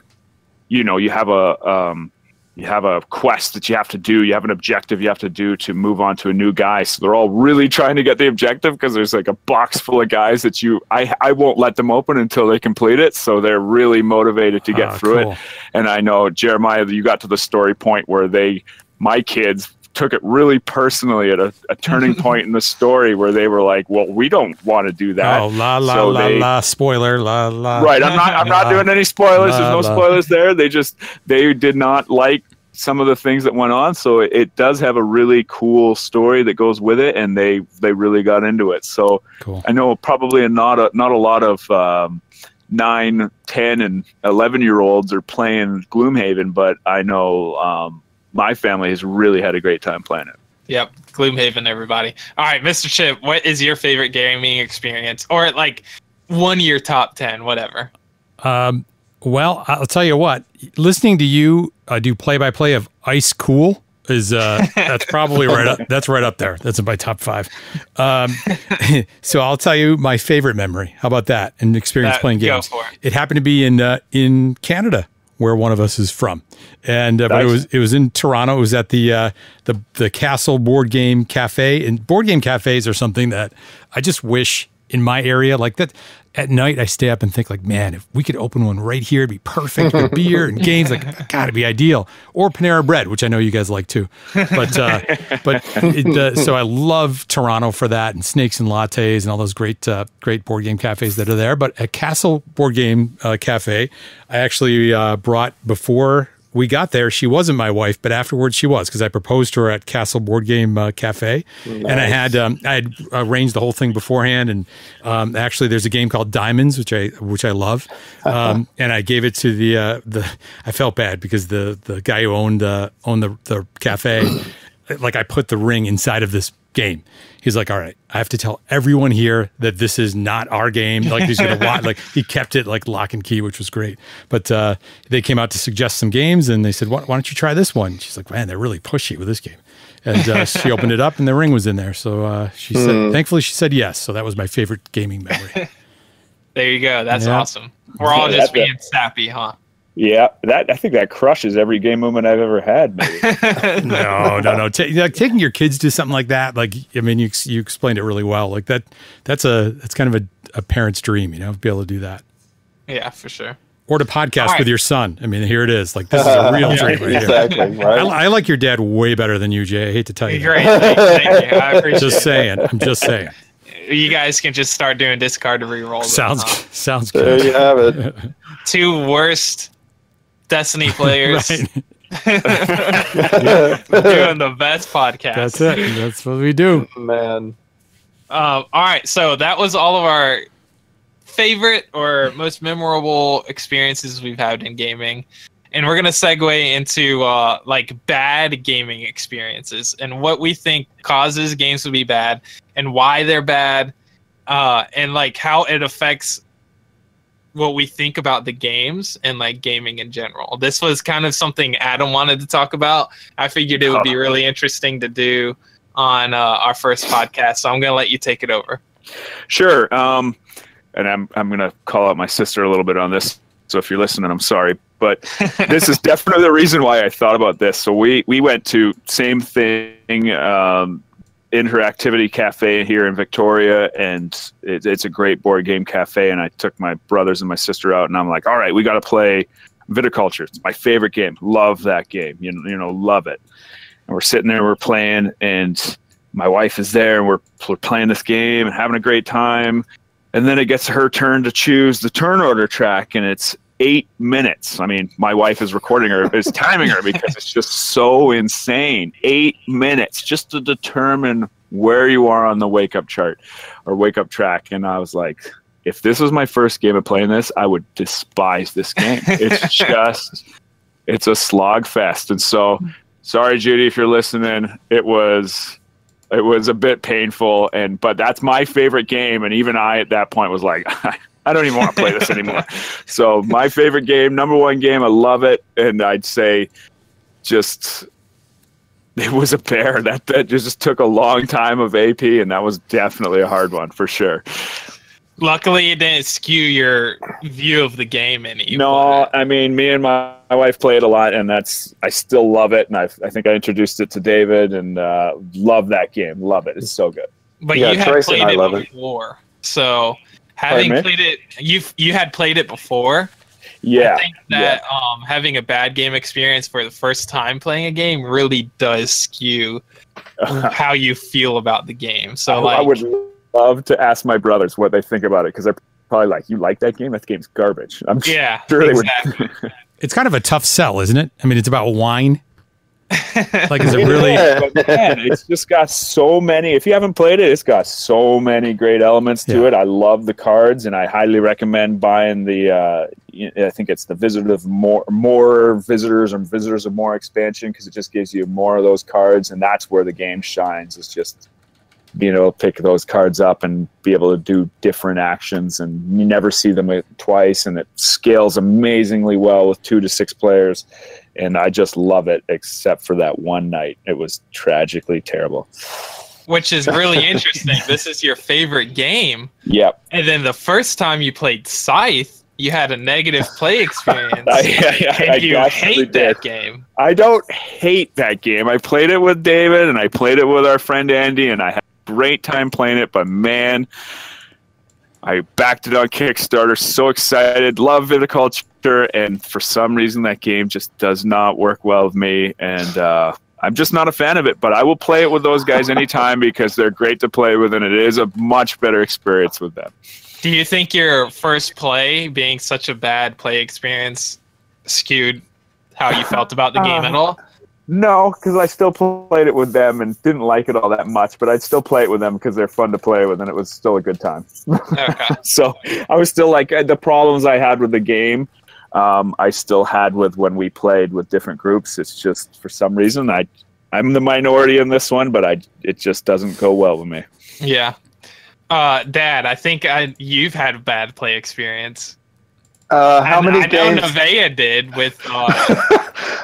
you know you have a um you have a quest that you have to do you have an objective you have to do to move on to a new guy so they're all really trying to get the objective because there's like a box full of guys that you i i won't let them open until they complete it so they're really motivated to get Ah, through cool. it and i know jeremiah you got to the story point where they my kids took it really personally at a, a turning point in the story where they were like well we don't want to do that oh la la So la they- la spoiler la la. right i'm not i'm not La, doing any spoilers there's no la, la. spoilers there they just they did not like some of the things that went on so it, it does have a really cool story that goes with it and they they really got into it so Cool. i know probably not a not a lot of um, 9 10 and 11 year olds are playing gloomhaven but i know um, my family has really had a great time playing it Yep. Gloomhaven, everybody. All right, Mr. Chip, what is your favorite gaming experience? Or like one year top 10, whatever. Um, well, I'll tell you what. Listening to you uh, do play by play of Ice Cool is uh, that's probably right up. That's right up there. That's in my top five. Um, so I'll tell you my favorite memory. How about that? An experience That- playing go games. for it. It happened to be in uh, in Canada, where one of us is from, and uh, but it was it was in Toronto. It was at the uh, the the Castle Board Game Cafe, and board game cafes are something that I just wish in my area like that. At night, I stay up and think like, man, if we could open one right here, it'd be perfect with beer and games. Like, gotta be ideal. Or Panera Bread, which I know you guys like too. But uh, but it, uh, so I love Toronto for that and Snakes and Lattes and all those great uh, great board game cafes that are there. But at Castle Board Game uh, Cafe, I actually uh, brought before we got there. She wasn't my wife, but afterwards she was because I proposed to her at Castle Board Game uh, Cafe, and I had um, I had arranged the whole thing beforehand. And um, actually, there's a game called Diamonds, which I which I love, um, and I gave it to the uh, the. I felt bad because the the guy who owned uh, owned the the cafe, like I put the ring inside of this game. He's like, all right, I have to tell everyone here that this is not our game. Like he's gonna watch. Like he kept it like lock and key, which was great. But uh, they came out to suggest some games, and they said, why, why don't you try this one? She's like, man, they're really pushy with this game. And uh, she opened it up, and the ring was in there. So uh, she said, thankfully, she said yes. So that was my favorite gaming memory. There you go. That's Yeah. awesome. We're all Yeah, just that- being sappy, huh? Yeah, that I think that crushes every game moment I've ever had. Maybe. no, no, no. Ta- like, taking your kids to something like that, like I mean, you you explained it really well. Like that, that's a that's kind of a, a parent's dream, you know, be able to do that. Yeah, for sure. Or to podcast All right. with your son. I mean, here it is. Like this is a real dream right here. exactly. I, Right. I like your dad way better than you, Jay. I hate to tell you. that. Great. Thank, thank you. I appreciate Just saying. I'm just saying. You guys can just start doing discard to reroll. Sounds Huh? sounds good. There you have it. Two worst Destiny players Right. doing the best podcast. That's it. That's what we do. Man. Um, all right, so that was all of our favorite or most memorable experiences we've had in gaming, and we're gonna segue into uh, like bad gaming experiences and what we think causes games to be bad and why they're bad, uh, and like how it affects what we think about the games and like gaming in general. This was kind of something Adam wanted to talk about. I figured it would be really interesting to do on uh, our first podcast. So I'm going to let you take it over. Sure. Um, and I'm I'm gonna call out my sister a little bit on this. So if you're listening, I'm sorry, but this is definitely the reason why I thought about this. So we we went to same thing, um, Interactivity Cafe here in Victoria, and it, it's a great board game cafe. And I took my brothers and my sister out, and I'm like, all right, we got to play Viticulture. It's my favorite game. Love that game. You know, you know, love it. And we're sitting there, we're playing, and my wife is there, and we're, we're playing this game and having a great time. And then it gets her turn to choose the turn order track, and it's eight minutes. I mean, my wife is recording her, is timing her because it's just so insane. Eight minutes just to determine where you are on the wake up chart or wake up track. And I was like, if this was my first game of playing this, I would despise this game. It's just, it's a slog fest. And so, sorry, Judy, if you're listening, it was it was a bit painful and but that's my favorite game and even i at that point was like i don't even want to play this anymore so my favorite game number one game i love it and i'd say just it was a bear that that just took a long time of ap and that was definitely a hard one for sure Luckily, it didn't skew your view of the game any. no i mean me and my, my wife play it a lot and that's i still love it and i i think i introduced it to david and uh, love that game love it it's so good but Yeah, you had Trace played it love it. before. So having Pardon me? played it, you you had played it before. yeah I think that um, having a bad game experience for the first time playing a game really does skew how you feel about the game. So I, like, I would love to ask my brothers what they think about it because they're probably like, "You like that game? That game's garbage." I'm yeah, sure they would. It's kind of a tough sell, isn't it? I mean, it's about wine. Like, is it really? But man, it's just got so many. If you haven't played it, it's got so many great elements to Yeah. it. I love the cards, and I highly recommend buying the. Uh, y- I think it's the Visitor of More, Moor Visitors or Visitors of More expansion because it just gives you more of those cards, and that's where the game shines. It's just being able to pick those cards up and be able to do different actions, and you never see them twice, and it scales amazingly well with two to six players, and I just love it. Except for that one night, it was tragically terrible. Which is really interesting. this is your favorite game, Yep. and then the first time you played Scythe, you had a negative play experience, I, I, I and you hate did. that game. I don't hate that game. I played it with David and I played it with our friend Andy and I had a great time playing it, but man, I backed it on Kickstarter. So excited. Love viticulture. And for some reason, that game just does not work well with me. And uh, I'm just not a fan of it, but I will play it with those guys anytime because they're great to play with and it is a much better experience with them. Do you think your first play being such a bad play experience skewed how you felt about the game at all? No, because I still played it with them and didn't like it all that much, but I'd still play it with them because they're fun to play with and it was still a good time. Okay. so I was still like the problems I had with the game. Um, I still had with when we played with different groups. It's just for some reason I, I'm the minority in this one, but I it just doesn't go well with me. Yeah. Uh, Dad, I think I, you've had a bad play experience. Uh, how And many I know games? Nevaeh did with.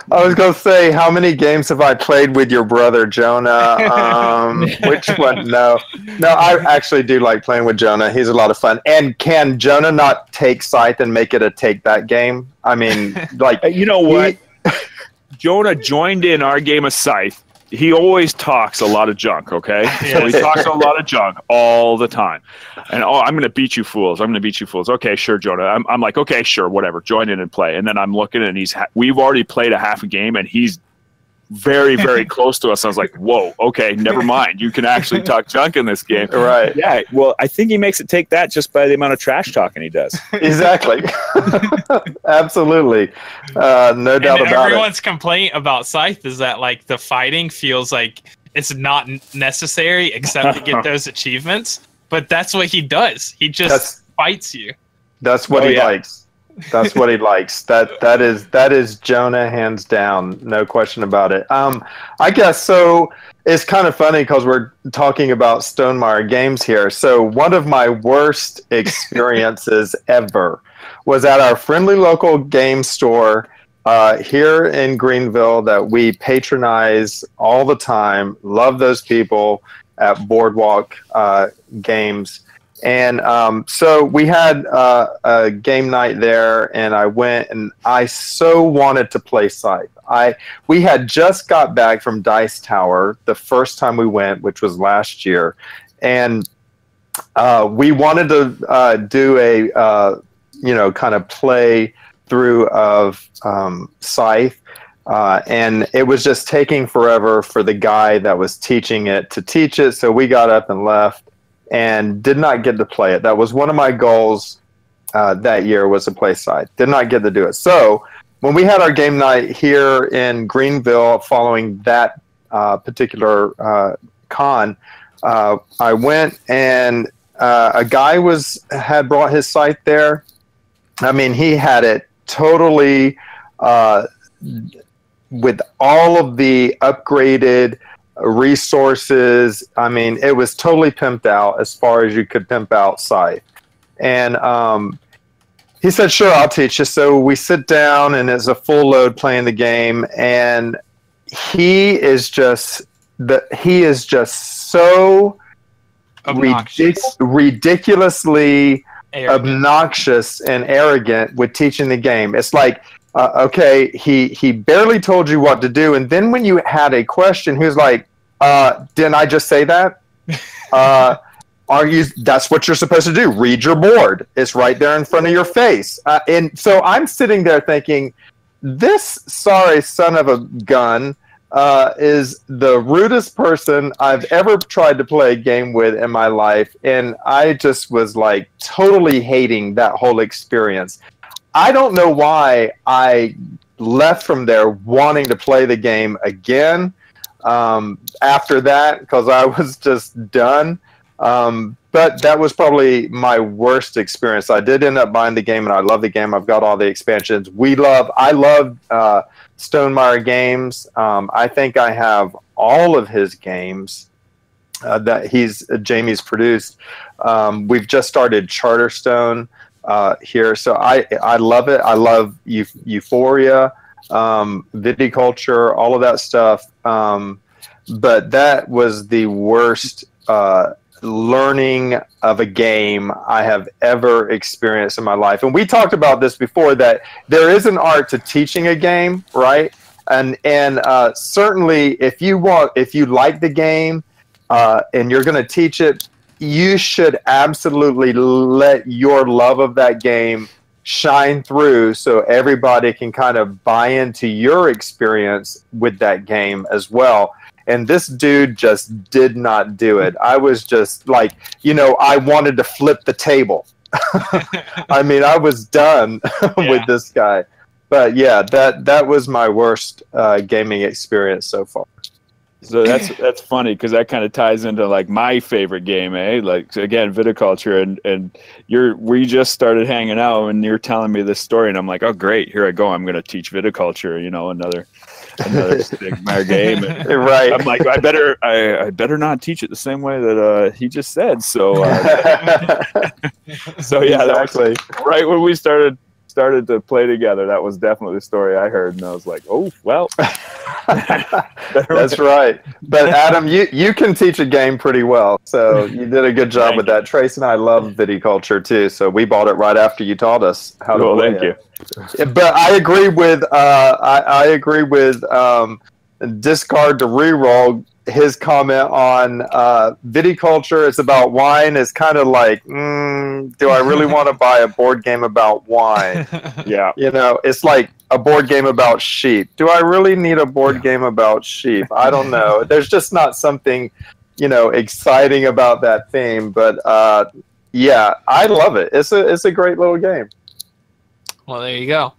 Uh, I was gonna say, how many games have I played with your brother Jonah? Um, which one? No, no. I actually do like playing with Jonah. He's a lot of fun. And can Jonah not take Scythe and make it a take that game? I mean, like Uh, You know what? he- Jonah joined in our game of Scythe. He always talks a lot of junk, okay? So he talks a lot of junk all the time. And oh, I'm going to beat you fools. I'm going to beat you fools. Okay, sure, Jonah. I'm, I'm like, okay, sure, whatever. Join in and play. And then I'm looking and he's, ha- we've already played a half a game and he's very, very close to us. I was like, whoa, okay, never mind. You can actually talk junk in this game. right? Yeah, well, I think he makes it take that just by the amount of trash talking he does. Exactly. Absolutely. Uh, no doubt and about it. everyone's complaint about Scythe is that like the fighting feels like it's not necessary except to get those achievements. But that's what he does. He just That's- fights you. That's what Oh, he yeah. likes. That's what he likes. That that is that is Jonah hands down, no question about it. Um, I guess so. It's kind of funny because we're talking about Stonemaier games here. So one of my worst experiences ever was at our friendly local game store uh, here in Greenville that we patronize all the time. Love those people at Boardwalk uh, Games. And um, so we had uh, a game night there, and I went and I so wanted to play Scythe. I we had just got back from Dice Tower the first time we went, which was last year, and uh, we wanted to uh, do a uh, you know kind of play through of um, Scythe. Uh, and it was just taking forever for the guy that was teaching it to teach it. So we got up and left and did not get to play it. That was one of my goals uh, that year was to play Scythe. Did not get to do it. So when we had our game night here in Greenville, following that uh, particular uh, con, uh, I went and uh, a guy was had brought his Scythe there. I mean, he had it totally uh, with all of the upgraded resources. I mean, it was totally pimped out as far as you could pimp out Scythe. And um, he said, "Sure, I'll teach you." So we sit down, and it's a full load playing the game, and he is just the he is just so ridic- ridiculously Arrogant. obnoxious and arrogant with teaching the game. It's like, uh, okay, he he barely told you what to do, and then when you had a question, he was like, uh, "Didn't I just say that? Uh, are you? That's what you're supposed to do. Read your board. It's right there in front of your face." Uh, and so I'm sitting there thinking, this sorry son of a gun uh, is the rudest person I've ever tried to play a game with in my life. And I just was like totally hating that whole experience. I don't know why I left from there wanting to play the game again um, after that because I was just done. Um, but that was probably my worst experience. I did end up buying the game, and I love the game. I've got all the expansions. We love. I love uh, Stonemaier games. Um, I think I have all of his games. uh, that he's uh, Jamey's produced. Um, we've just started Charterstone uh, here, so I I love it. I love Eu- Euphoria, um, viticulture, all of that stuff. Um, but that was the worst uh, learning of a game I have ever experienced in my life. And we talked about this before that there is an art to teaching a game, right? And and uh, certainly if you want, if you like the game uh, and you're going to teach it, you should absolutely let your love of that game shine through so everybody can kind of buy into your experience with that game as well and this dude just did not do it. I was just like, you know, I wanted to flip the table. I mean, I was done Yeah. with this guy. But yeah, that that was my worst uh, gaming experience so far. So that's that's funny because that kind of ties into like my favorite game, eh? Like so again, viticulture, and and you're we just started hanging out, and you're telling me this story, and I'm like, oh great, here I go, I'm gonna teach viticulture, you know, another another game, and right. I'm like, I better I, I better not teach it the same way that uh, he just said. So uh, so yeah, exactly. right when we started started to play together. That was definitely the story I heard, and I was like, oh well. That's right. But Adam, you, you can teach a game pretty well. So you did a good job Thank with that. Trace and I love viticulture too. So we bought it right after you taught us how to Well, play thank it. you. But I agree with uh, I, I agree with um, discard to reroll. His comment on uh, viticulture is about wine is kind of like, mm, do I really want to buy a board game about wine? Yeah. You know, it's like a board game about sheep. Do I really need a board game about sheep? I don't know. There's just not something, you know, exciting about that theme. But uh, yeah, I love it. It's a it's a great little game. Well, there you go.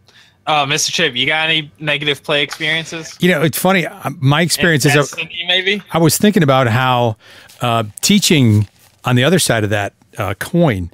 Uh, Mr. Chip, you got any negative play experiences? You know, it's funny. uh, My experience is. Maybe. I was thinking about how uh, teaching on the other side of that uh, coin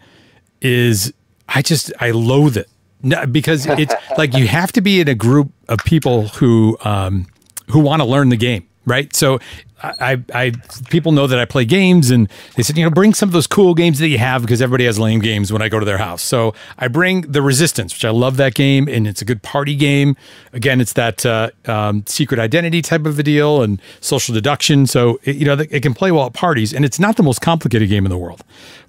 is I just I loathe it no, because it's like you have to be in a group of people who um, who want to learn the game, right? So I, I, people know that I play games, and they said, you know, bring some of those cool games that you have because everybody has lame games when I go to their house. So I bring the Resistance, which I love that game, and it's a good party game. Again, it's that uh, um, secret identity type of a deal and social deduction. So it, you know, it can play well at parties, and it's not the most complicated game in the world.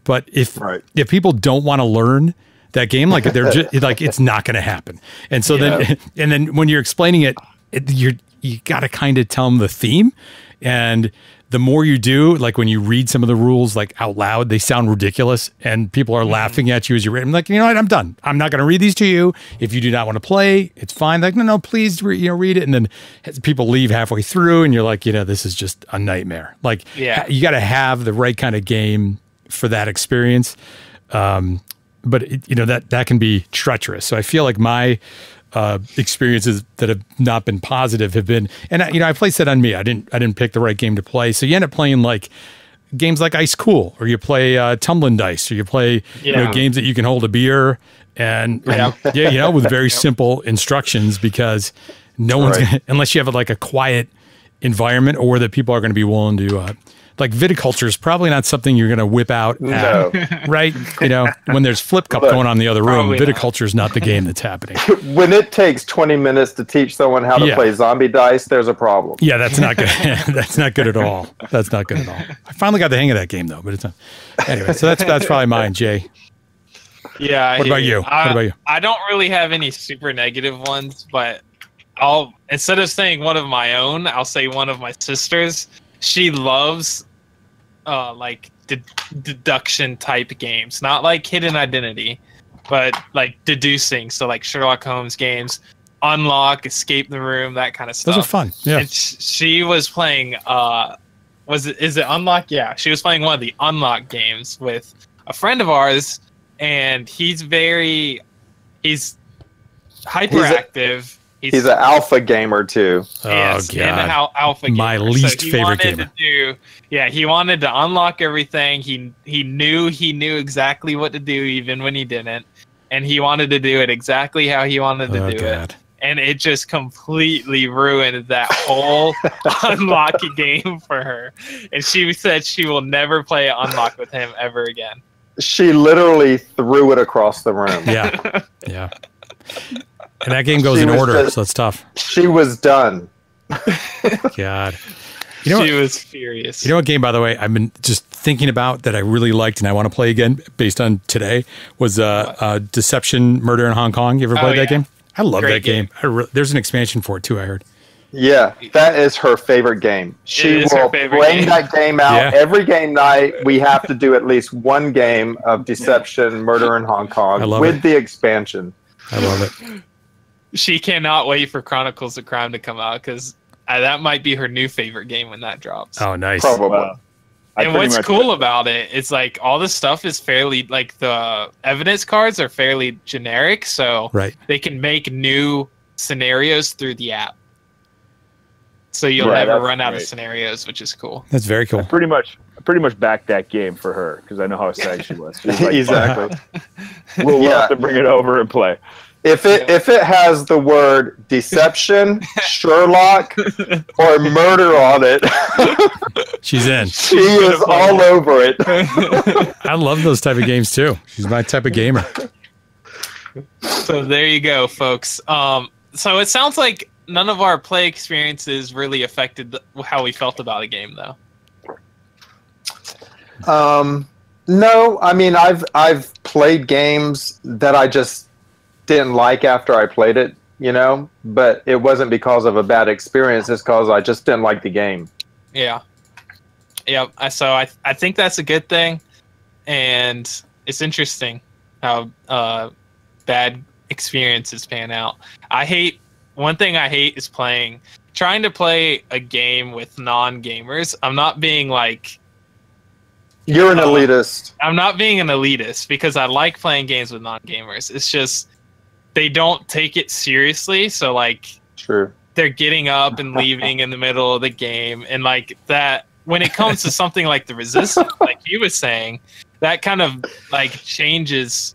But if Right. if people don't want to learn that game, like they're just like it's not going to happen. And so then, and then when you're explaining it, it you're you got to kind of tell them the theme, and the more you do, like when you read some of the rules like out loud, they sound ridiculous, and people are laughing at you as you read. I'm like, you know what? I'm done. I'm not going to read these to you. If you do not want to play, it's fine. Like, no, no, please, re- you know, read it. And then people leave halfway through, and you're like, you know, this is just a nightmare. Like, Yeah. you got to have the right kind of game for that experience. Um, but it, you know that that can be treacherous. So I feel like my uh, experiences that have not been positive have been, and I, you know, I placed that on me. I didn't I didn't pick the right game to play. So you end up playing like games like Ice Cool, or you play uh, Tumbling Dice, or you play you know games that you can hold a beer and, and yeah, you know, with very simple instructions because no one's Right. gonna, unless you have like a quiet environment or that people are going to be willing to. Uh, like viticulture is probably not something you're going to whip out, No. at, right? You know, when there's flip cup Look, going on in the other room, viticulture is not the game that's happening. When it takes 20 minutes to teach someone how to Yeah. play zombie dice, there's a problem. Yeah, that's not good. that's not good at all. That's not good at all. I finally got the hang of that game though, but it's not. Anyway, so that's that's probably mine, Jay. Yeah. What hear about you? I, What about you? I don't really have any super negative ones, but I'll instead of saying one of my own, I'll say one of my sisters. She loves uh like de- deduction type games, not like hidden identity, but like deducing. So like Sherlock Holmes games, unlock, escape the room, that kind of stuff. Those are fun. Yeah. And sh- she was playing uh was it is it unlock? Yeah, she was playing one of the unlock games with a friend of ours and he's very he's hyperactive. He's an alpha gamer too. Oh, yes, oh and god. al- alpha gamer. My least he favorite gamer. To do, yeah, he wanted to unlock everything. He he knew he knew exactly what to do even when he didn't, and he wanted to do it exactly how he wanted to Oh do it god. and it just completely ruined that whole unlock game for her. And she said she will never play unlock with him ever again. She literally threw it across the room. Yeah, yeah. And that game goes She in order, just- so it's tough. She was done. God. You know, she what, was furious. you know what game, by the way, I've been just thinking about that I really liked and I want to play again based on today was uh, uh, Deception Murder in Hong Kong. You ever Oh, played that yeah. game? I love Great that game. I re- there's an expansion for it too, I heard. Yeah, that is her favorite game. She will favorite bring game. that game out Yeah. every game night. We have to do at least one game of Deception, Murder in Hong Kong with it. the expansion. I love it. She cannot wait for Chronicles of Crime to come out because uh, that might be her new favorite game when that drops. Oh, nice. Probably. Wow. And what's much- cool about it is like all the stuff is fairly like the evidence cards are fairly generic, so Right. they can make new scenarios through the app. So you'll Right, never run out of scenarios, which is cool. That's very cool. pretty much pretty much backed that game for her because I know how excited she was. She was like, exactly. We'll, we'll Yeah. have to bring it over and play. If it if it has the word deception, Sherlock, or murder on it, She's in. she is all over it. I love those type of games too. She's my type of gamer. So there you go, folks. Um, so it sounds like none of our play experiences really affected the, how we felt about a game, though. Um, no, I mean I've I've played games that I just didn't like after I played it, you know, but it wasn't because of a bad experience. It's because I just didn't like the game. Yeah. Yeah. So I I think that's a good thing, and it's interesting how uh, bad experiences pan out. I hate one thing. I hate is playing trying to play a game with non gamers. I'm not being like You're an Uh, elitist. I'm not being an elitist because I like playing games with non gamers. It's just they don't take it seriously. So like True. they're getting up and leaving in the middle of the game and like that when it comes to something like the resistance like you were saying that kind of like changes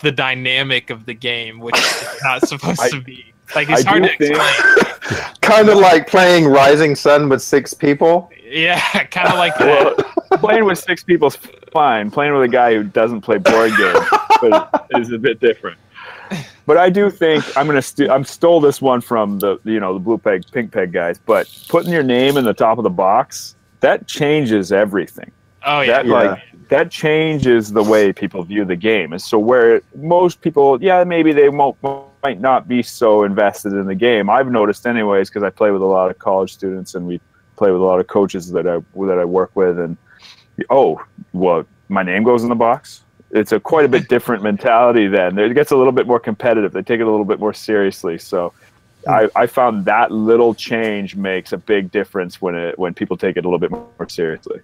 the dynamic of the game which is not supposed I- to be like it's I hard to think- explain Kind of like playing Rising Sun with six people. yeah kind of like Well, that playing with six people's fine. Playing with a guy who doesn't play board games but is a bit different. But I do think I'm gonna st- I'm stole this one from the you know the blue peg pink peg guys. But putting your name in the top of the box that changes everything. oh yeah that like that changes the way people view the game. And so where most people, yeah, maybe they won't might not be so invested in the game. I've noticed anyways because I play with a lot of college students and we play with a lot of coaches that I that I work with and oh, well, my name goes in the box. It's a quite a bit different mentality then. It gets a little bit more competitive. They take it a little bit more seriously. So I, I found that little change makes a big difference when it when people take it a little bit more seriously.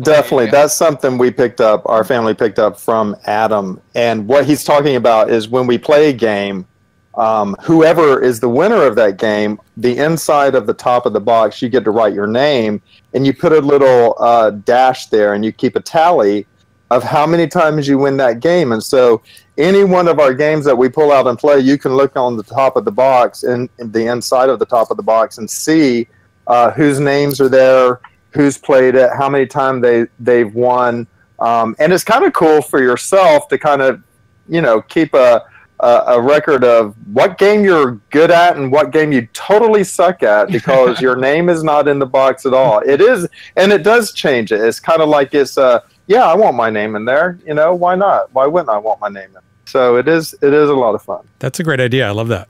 Definitely. Yeah. That's something we picked up, our family picked up from Adam. And what he's talking about is when we play a game, um, whoever is the winner of that game, the inside of the top of the box, you get to write your name and you put a little uh, dash there and you keep a tally of how many times you win that game. And so any one of our games that we pull out and play, you can look on the top of the box and in the inside of the top of the box and see uh, whose names are there, who's played it, how many times they they've won, um, and it's kind of cool for yourself to kind of, you know, keep a, a a record of what game you're good at and what game you totally suck at because your name is not in the box at all. It is, and it does change it. It's kind of like it's, uh, yeah, I want my name in there. You know, why not? Why wouldn't I want my name in? So it is. It is a lot of fun. That's a great idea. I love that.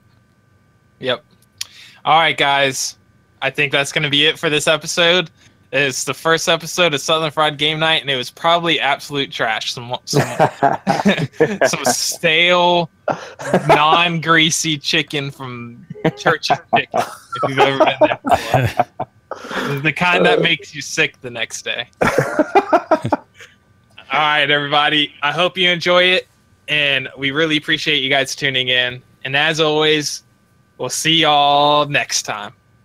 Yep. All right, guys. I think that's going to be it for this episode. It's the first episode of Southern Fried Game Night, and it was probably absolute trash. Some some, some stale, non-greasy chicken from Church's Chicken. If you've ever been there, before. the kind that makes you sick the next day. All right, everybody. I hope you enjoy it, and we really appreciate you guys tuning in. And as always, We'll see y'all next time.